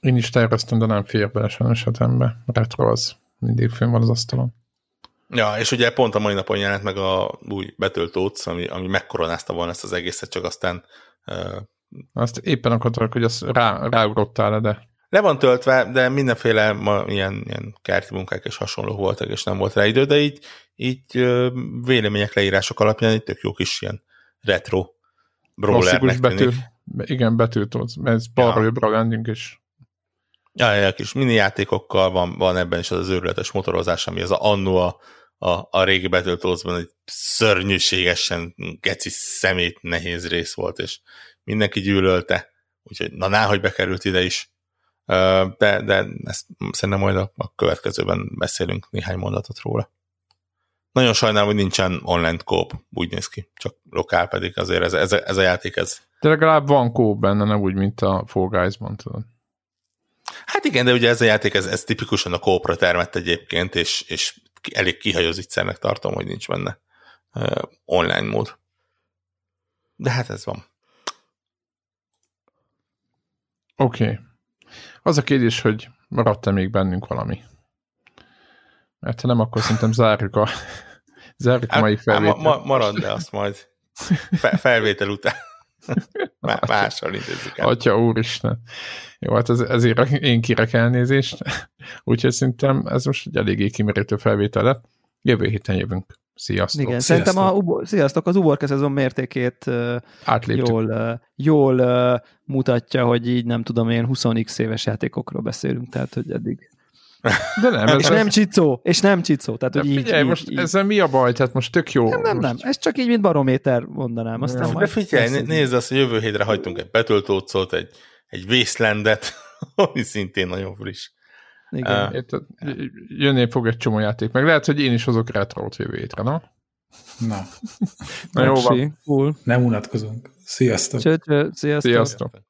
Én is terveztem, de nem fér bele sajnos hetembe. Retro az mindig fönn van az asztalon. Ja, és ugye pont a mai napon jelent meg a új betölt Tóth, ami, ami megkoronázta volna ezt az egészet, csak aztán uh, Azt éppen akartak, hogy azt rá, ráugrottál de le van töltve, de mindenféle ma, ilyen, ilyen kerti munkák és hasonló voltak, és nem volt rá idő, de így, így uh, vélemények, leírások alapján egy tök jó kis ilyen retro brawlernek betű. Igen, betűtól. Ez balra Ja. jobbra lendünk, és Ja, ja, kis mini játékokkal van, van ebben is az, az őrületes motorozás, ami az a anno a, a, a régi Battletoadsban egy szörnyűségesen geci szemét nehéz rész volt, és mindenki gyűlölte, úgyhogy na ná, hogy bekerült ide is. De, de ezt szerintem majd a, a következőben beszélünk néhány mondatot róla. Nagyon sajnálom, hogy nincsen online kóp, úgy néz ki, csak lokál pedig azért ez, ez, ez a játék, ez de legalább van kóp benne, nem úgy, mint a Fall Guys-ban, tudod. Hát igen, de ugye ez a játék, ez, ez tipikusan a kópra termett egyébként, és, és elég kihajózítszernek tartom, hogy nincs benne uh, online mód. De hát ez van. Oké. Okay. Az a kérdés, hogy maradt-e még bennünk valami? Mert ha nem, akkor szerintem zárjuk a, zárjuk a mai Hát, hát ma, felvételt. ma, marad, de azt majd fe, felvétel után Má- mással intézzük el. Atya úristen. Jó, hát ez, ezért én kérek elnézést. Úgyhogy szerintem ez most egy eléggé kimerítő felvétel lett. Jövő héten jövünk. Sziasztok. Igen, Sziasztok. szerintem a sziasztok, az uborka szezon mértékét uh, Átléptük. jól, uh, jól uh, mutatja, hogy így nem tudom én 20x éves játékokról beszélünk, tehát hogy eddig. De nem, ez És nem csicó, és nem csicó, tehát hogy így, figyelj, így, most így. ezzel mi a baj? Tehát most tök jó. Nem, nem, nem, Most, ez csak így, mint barométer mondanám. Aztán Ja. De figyelj, lesz né- ez nézd azt, hogy jövő hétre hagytunk egy betöltócot, egy, egy Wastelandet, ami szintén nagyon friss. Igen. Ah. Érted? Jönni fog egy csomó játék. Meg lehet, hogy én is hozok retrót jövő hétre, no? Na, Na jó van. Cool. nem unatkozunk. Sziasztok! Cső, cső, sziasztok. Sziasztok.